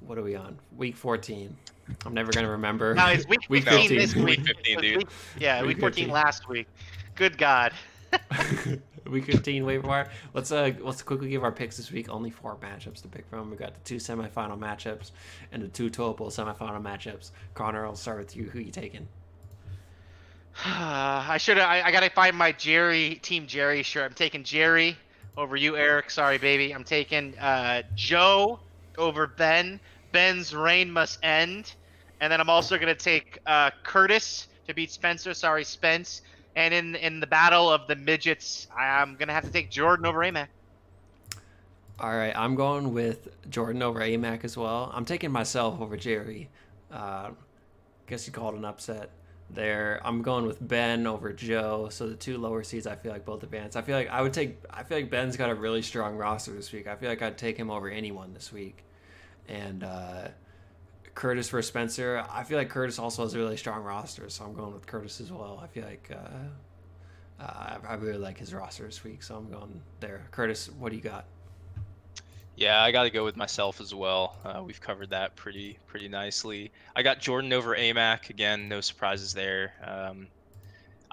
[SPEAKER 1] What are we on? Week 14. I'm never gonna remember.
[SPEAKER 2] Now it's week
[SPEAKER 1] Week
[SPEAKER 2] 15
[SPEAKER 1] 15.
[SPEAKER 2] this
[SPEAKER 3] Week
[SPEAKER 2] week.
[SPEAKER 3] 15, dude.
[SPEAKER 2] week- yeah,
[SPEAKER 1] Week
[SPEAKER 2] week 14
[SPEAKER 1] 15.
[SPEAKER 2] last week. Good God.
[SPEAKER 1] week 15 waiver wire. Let's uh let's quickly give our picks this week. Only four matchups to pick from. We got the two semifinal matchups and the two total semifinal matchups. Connor, I'll start with you. Who you taking?
[SPEAKER 2] I should. I, I gotta find my Jerry Team Jerry shirt. I'm taking Jerry over you, Erik. Sorry, baby. I'm taking uh, Joe over Ben. Ben's reign must end. And then I'm also gonna take uh, Curtis to beat Spencer. Sorry, Spence. And in in the battle of the midgets, I'm gonna have to take Jordan over Amac.
[SPEAKER 1] All right, I'm going with Jordan over AMAC as well. I'm taking myself over Jerry. Uh, guess you called an upset there. I'm going with Ben over Joe. So the two lower seeds, I feel like both advance. I feel like I would take. I feel like Ben's got a really strong roster this week. I feel like I'd take him over anyone this week. And uh, Curtis for Spencer. I feel like Curtis also has a really strong roster, so I'm going with Curtis as well. I feel like uh, Uh, I really like his roster this week, so I'm going there. Curtis, what do you got?
[SPEAKER 3] Yeah, I got to go with myself as well. Uh, we've covered that pretty pretty nicely. I got Jordan over Amac again. No surprises there. Um,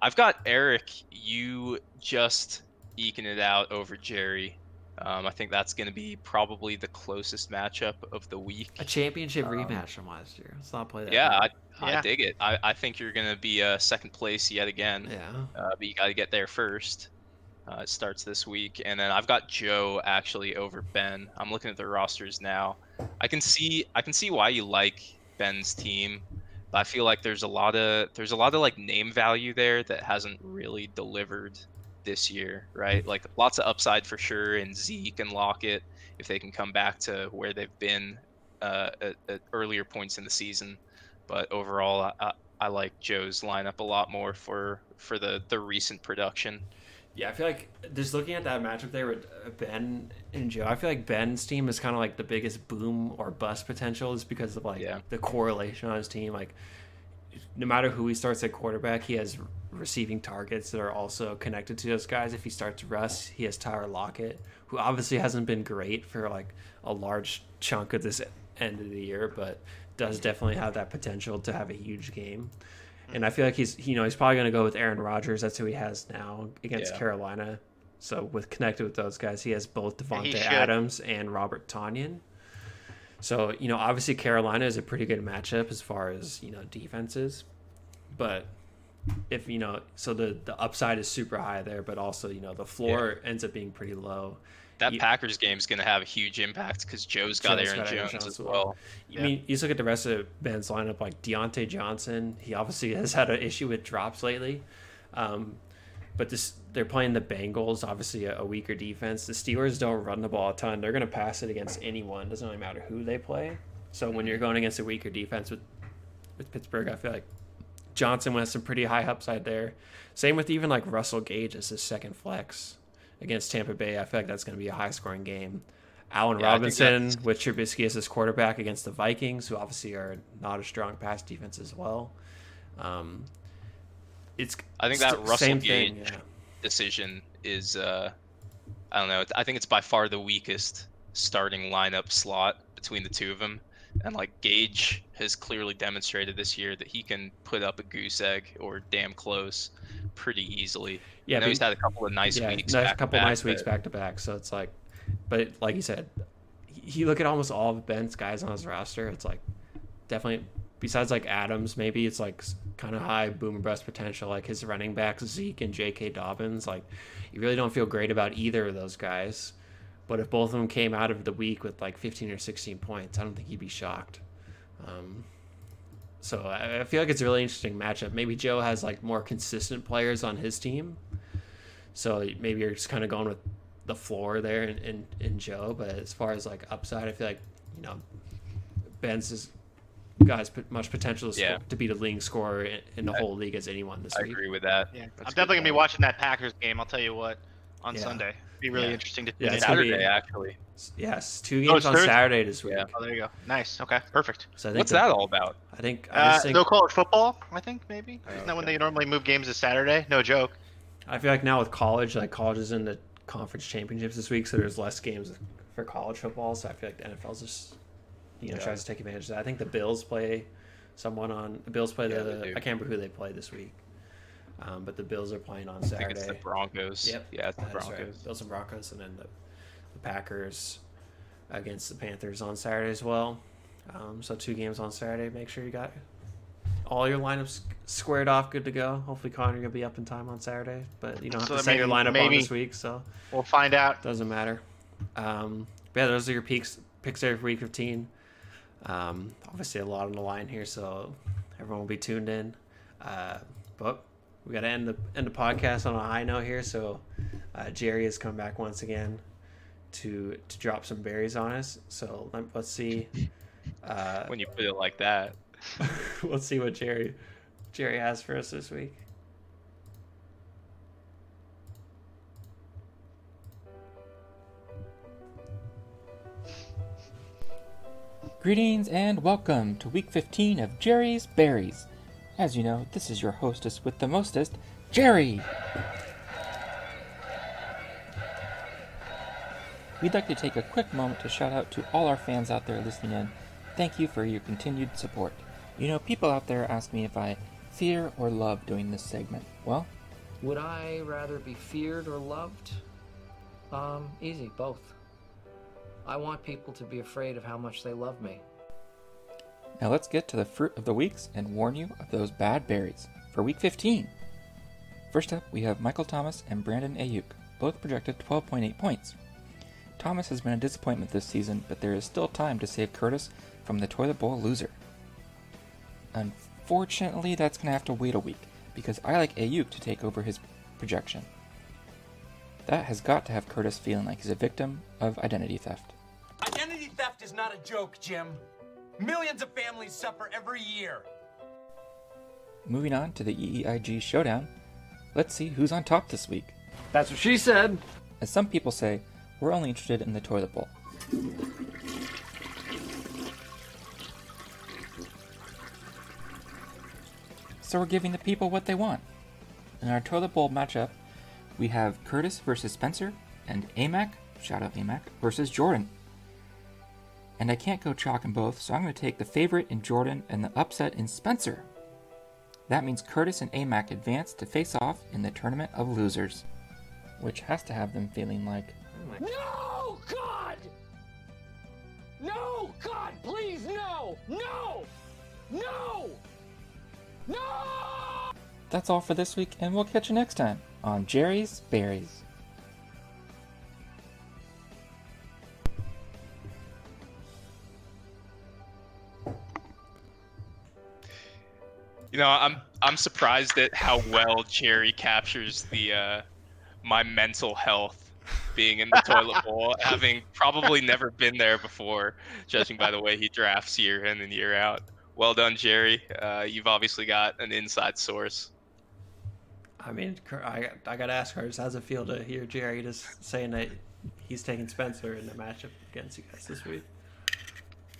[SPEAKER 3] I've got Erik. You just eking it out over Jerry. Um, I think that's going to be probably the closest matchup of the week.
[SPEAKER 1] A championship
[SPEAKER 3] Um,
[SPEAKER 1] rematch from last year. Let's not play that.
[SPEAKER 3] Yeah, I,
[SPEAKER 1] game.
[SPEAKER 3] I dig it. I, I think you're going to be uh, second place yet again.
[SPEAKER 1] yeah.
[SPEAKER 3] uh, but you got to get there first. Uh, it starts this week, and then I've got Joe actually over Ben. I'm looking at the rosters now. I can see I can see why you like Ben's team, but I feel like there's a lot of there's a lot of like name value there that hasn't really delivered this year, right? Like lots of upside for sure in Zeke and Lockett if they can come back to where they've been uh, at, at earlier points in the season. But overall, I, I, I like Joe's lineup a lot more for for the the recent production.
[SPEAKER 1] Yeah, I feel like just looking at that matchup there with uh, Ben and Joe, I feel like Ben's team is kind of like the biggest boom or bust potential is because of like
[SPEAKER 3] Yeah.
[SPEAKER 1] the correlation on his team. Like, no matter who he starts at quarterback, he has receiving targets that are also connected to those guys. If he starts Russ, he has Tyler Lockett, who obviously hasn't been great for like a large chunk of this end of the year, but does definitely have that potential to have a huge game. And I feel like he's you know he's probably going to go with Aaron Rodgers. That's who he has now against
[SPEAKER 3] Yeah.
[SPEAKER 1] Carolina. So with connected with those guys, he has both
[SPEAKER 2] Davante.
[SPEAKER 1] Adams and Robert Tonyan. So you know obviously Carolina is a pretty good matchup as far as you know defenses, but if you know so the the upside is super high there, but also you know the floor ends up being pretty low.
[SPEAKER 3] That
[SPEAKER 1] You-
[SPEAKER 3] Packers game is going to have a huge impact because Joe's got
[SPEAKER 1] Joe's
[SPEAKER 3] Aaron
[SPEAKER 1] got
[SPEAKER 3] Jones
[SPEAKER 1] Jones
[SPEAKER 3] as
[SPEAKER 1] as
[SPEAKER 3] well.
[SPEAKER 1] well. I
[SPEAKER 2] Yeah.
[SPEAKER 1] mean, you look at the rest of Ben's lineup, like Diontae Johnson. He obviously has had an issue with drops lately, um, but this they're playing the Bengals, obviously a, a weaker defense. The Steelers don't run the ball a ton. They're going to pass it against anyone. Doesn't really matter who they play. So when you're going against a weaker defense with with Pittsburgh, I feel like Johnson has some pretty high upside there. Same with even like Russell Gage as his second flex against Tampa Bay. I feel like that's going to be a high scoring game. Allen
[SPEAKER 3] Yeah,
[SPEAKER 1] Robinson with Trubisky as his quarterback against the Vikings, who obviously are not a strong pass defense as well. Um, it's
[SPEAKER 3] I think that Russell Gage
[SPEAKER 1] yeah.
[SPEAKER 3] decision is, uh, I don't know. I think it's by far the weakest starting lineup slot between the two of them. And like Gage has clearly demonstrated this year that he can put up a goose egg or damn close pretty easily.
[SPEAKER 1] Yeah, but-
[SPEAKER 3] he's had a couple of nice
[SPEAKER 1] yeah,
[SPEAKER 3] weeks.
[SPEAKER 1] a
[SPEAKER 3] back to
[SPEAKER 1] couple
[SPEAKER 3] back,
[SPEAKER 1] nice weeks back to back. So it's like, but like you said, he- you look at almost all of Ben's guys on his roster. It's like definitely besides like Adams, maybe it's like kind of high boom and bust potential. Like his running backs Zeke and J.K. Dobbins. Like you really don't feel great about either of those guys. But if both of them came out of the week with like 15 or 16 points, I don't think he'd be shocked. Um, so I, I feel like it's a really interesting matchup. Maybe Joe has like more consistent players on his team. So maybe you're just kind of going with the floor there in, in, in Joe. But as far as like upside, I feel like, you know, Ben's has got as much potential to,
[SPEAKER 3] Yeah.
[SPEAKER 1] score, to be the leading scorer in, in the
[SPEAKER 3] I-
[SPEAKER 1] whole league as anyone this
[SPEAKER 3] I
[SPEAKER 1] week.
[SPEAKER 3] I agree with that.
[SPEAKER 2] Yeah,
[SPEAKER 3] That's
[SPEAKER 2] I'm definitely gonna be watching that Packers game. I'll tell you what on
[SPEAKER 1] Yeah.
[SPEAKER 2] Sunday. Be really
[SPEAKER 1] Yeah.
[SPEAKER 2] interesting to
[SPEAKER 1] Yeah, it's
[SPEAKER 2] in.
[SPEAKER 1] gonna be-
[SPEAKER 3] Saturday actually.
[SPEAKER 1] Yes, two games
[SPEAKER 2] it's
[SPEAKER 1] on
[SPEAKER 2] Thursday?
[SPEAKER 1] Saturday this week.
[SPEAKER 3] Yeah.
[SPEAKER 2] Oh, there you go. Nice. Okay, perfect.
[SPEAKER 1] So I think
[SPEAKER 3] What's
[SPEAKER 1] the-
[SPEAKER 3] that all about?
[SPEAKER 1] I think I
[SPEAKER 2] Uh,
[SPEAKER 1] just think
[SPEAKER 2] no college football, I think maybe.
[SPEAKER 3] Oh,
[SPEAKER 2] Isn't that when they normally move games to Saturday? No joke.
[SPEAKER 1] I feel like now with college, like college is in the conference championships this week, so there's less games for college football. So I feel like the NFL's just you know
[SPEAKER 3] Yeah.
[SPEAKER 1] tries to take advantage of that. I think the Bills play someone on the Bills play
[SPEAKER 3] Yeah,
[SPEAKER 1] the. I can't remember who they play this week, um, but the Bills are playing on
[SPEAKER 3] I think it's the
[SPEAKER 1] Saturday.
[SPEAKER 3] Broncos.
[SPEAKER 1] Yep,
[SPEAKER 3] Yeah, it's the
[SPEAKER 1] is right.
[SPEAKER 3] Broncos.
[SPEAKER 1] Bills and Broncos, and then the, the Packers against the Panthers on Saturday as well. Um, so two games on Saturday. Make sure you got all your lineups squared off, good to go. Hopefully Connor gonna be up in time on Saturday, but you don't have
[SPEAKER 2] So
[SPEAKER 1] to set your lineup on this week, so
[SPEAKER 2] We'll find out.
[SPEAKER 1] doesn't matter. Um, but yeah, those are your peaks picks for week 15. Um, obviously, a lot on the line here, so everyone will be tuned in. Uh, but we got to end the end the podcast on a high note here. So uh, Jerry has come back once again to to drop some berries on us. So let, let's see. Uh,
[SPEAKER 3] When you put it like that.
[SPEAKER 1] let's see what Jerry Jerry has for us this week.
[SPEAKER 8] Greetings and welcome to week 15 of Jerry's Berries. As you know, this is your hostess with the mostest, Jerry! We'd like to take a quick moment to shout out to all our fans out there listening in. Thank you for your continued support. You know, people out there ask me if I fear or love doing this segment. Well,
[SPEAKER 9] would I rather be feared or loved? Um, easy, both. I want people to be afraid of how much they love me
[SPEAKER 8] now let's get to the fruit of the weeks and warn you of those bad berries for week 15. First up, we have Michael Thomas and Brandon Aiyuk, both projected 12.8 points. Thomas has been a disappointment this season, but there is still time to save Curtis from the toilet bowl loser. Unfortunately, that's going to have to wait a week because I like Aiyuk to take over his projection. That has got to have Curtis feeling like he's a victim of identity theft.
[SPEAKER 10] Identity theft is not a joke, Jim. Millions of families suffer every year.
[SPEAKER 8] Moving on to the EEIG showdown, let's see who's on top this week.
[SPEAKER 9] That's what she said.
[SPEAKER 8] As some people say, we're only interested in the toilet bowl. So we're giving the people what they want. In our toilet bowl matchup, we have Curtis versus Spencer and Amac, shout out Amac, versus Jordan. And I can't go chalk in both, so I'm going to take the favorite in Jordan and the upset in Spencer. That means Curtis and Amac advance to face off in the Tournament of Losers, which has to have them feeling like, oh
[SPEAKER 10] No, God! No, God, please, no! No! No! No!
[SPEAKER 8] That's all for this week, and we'll catch you next time on Jerry's Berries.
[SPEAKER 3] You know, I'm I'm surprised at how well Jerry captures the uh, my mental health being in the toilet bowl, having probably never been there before, judging by the way he drafts year in and year out. Well done, Jerry. Uh, you've obviously got an inside source.
[SPEAKER 1] I mean, I I gotta ask Curtis, how's it feel to hear Jerry just saying that he's taking Spencer in the matchup against you guys this week?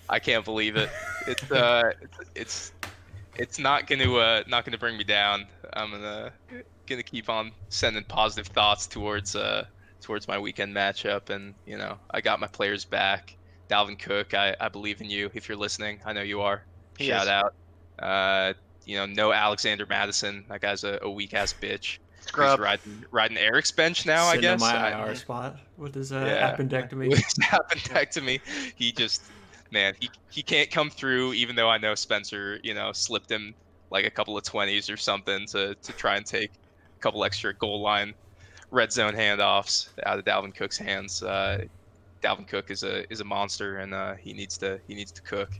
[SPEAKER 3] I can't believe it. It's uh, it's it's, it's not gonna uh, not gonna bring me down. I'm gonna gonna keep on sending positive thoughts towards uh towards my weekend matchup, and you know I got my players back. Dalvin Cook, I, I believe in you. If you're listening, I know you are.
[SPEAKER 2] He
[SPEAKER 3] Shout
[SPEAKER 2] is.
[SPEAKER 3] out. Uh, you know, no Alexander Mattison. That guy's a, a weak ass bitch.
[SPEAKER 2] Scrub.
[SPEAKER 3] He's riding riding Erik's bench now. I
[SPEAKER 1] Sitting in
[SPEAKER 3] guess.
[SPEAKER 1] my
[SPEAKER 3] I-
[SPEAKER 1] IR spot with his uh,
[SPEAKER 3] Yeah.
[SPEAKER 1] appendectomy.
[SPEAKER 3] appendectomy. He just, man, he, he can't come through. Even though I know Spencer, you know, slipped him like a couple of twenties or something to to try and take a couple extra goal line red zone handoffs out of Dalvin Cook's hands. Uh, Dalvin Cook is a is a monster, and uh, he needs to he needs to cook.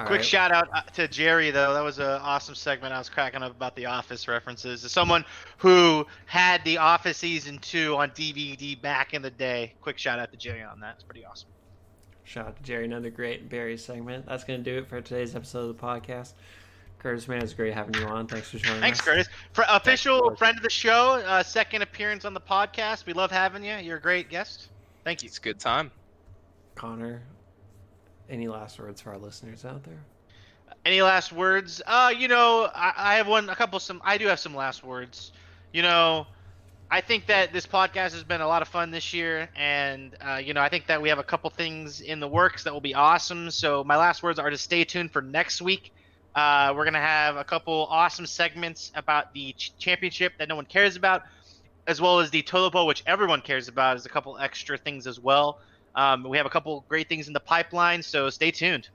[SPEAKER 1] All
[SPEAKER 2] Quick
[SPEAKER 1] right.
[SPEAKER 2] shout out uh, to Jerry though. That was an awesome segment. I was cracking up about the Office references. As someone who had the Office season two on DVD back in the day, quick shout out to Jerry on that. It's pretty awesome.
[SPEAKER 1] Shout out to Jerry, another great Berry segment. That's gonna do it for today's episode of the podcast. Curtis, man, it's great having you on. Thanks for joining us.
[SPEAKER 2] Thanks,
[SPEAKER 1] us.
[SPEAKER 2] Curtis. For official
[SPEAKER 3] Curtis.
[SPEAKER 2] friend of the show, uh, second appearance on the podcast. We love having you. You're a great guest. Thank you.
[SPEAKER 3] It's a good time.
[SPEAKER 1] Connor, any last words for our listeners out there?
[SPEAKER 2] Any last words? Uh, you know, I, I have one, a couple, some. I do have some last words. You know, I think that this podcast has been a lot of fun this year, and uh, you know, I think that we have a couple things in the works that will be awesome. So my last words are to stay tuned for next week. Uh, we're gonna have a couple awesome segments about the ch- championship that no one cares about, as well as the bowl, which everyone cares about. Is a couple extra things as well. Um, we have a couple great things in the pipeline, so stay tuned.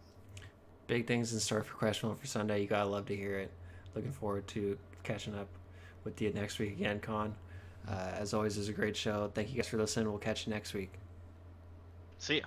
[SPEAKER 1] Big things in store for Questionable for Sunday. You gotta love to hear it. Looking forward to catching up with you next week again, Con. Uh, as always, it's a great show. Thank you guys for listening. We'll catch you next week.
[SPEAKER 2] See ya.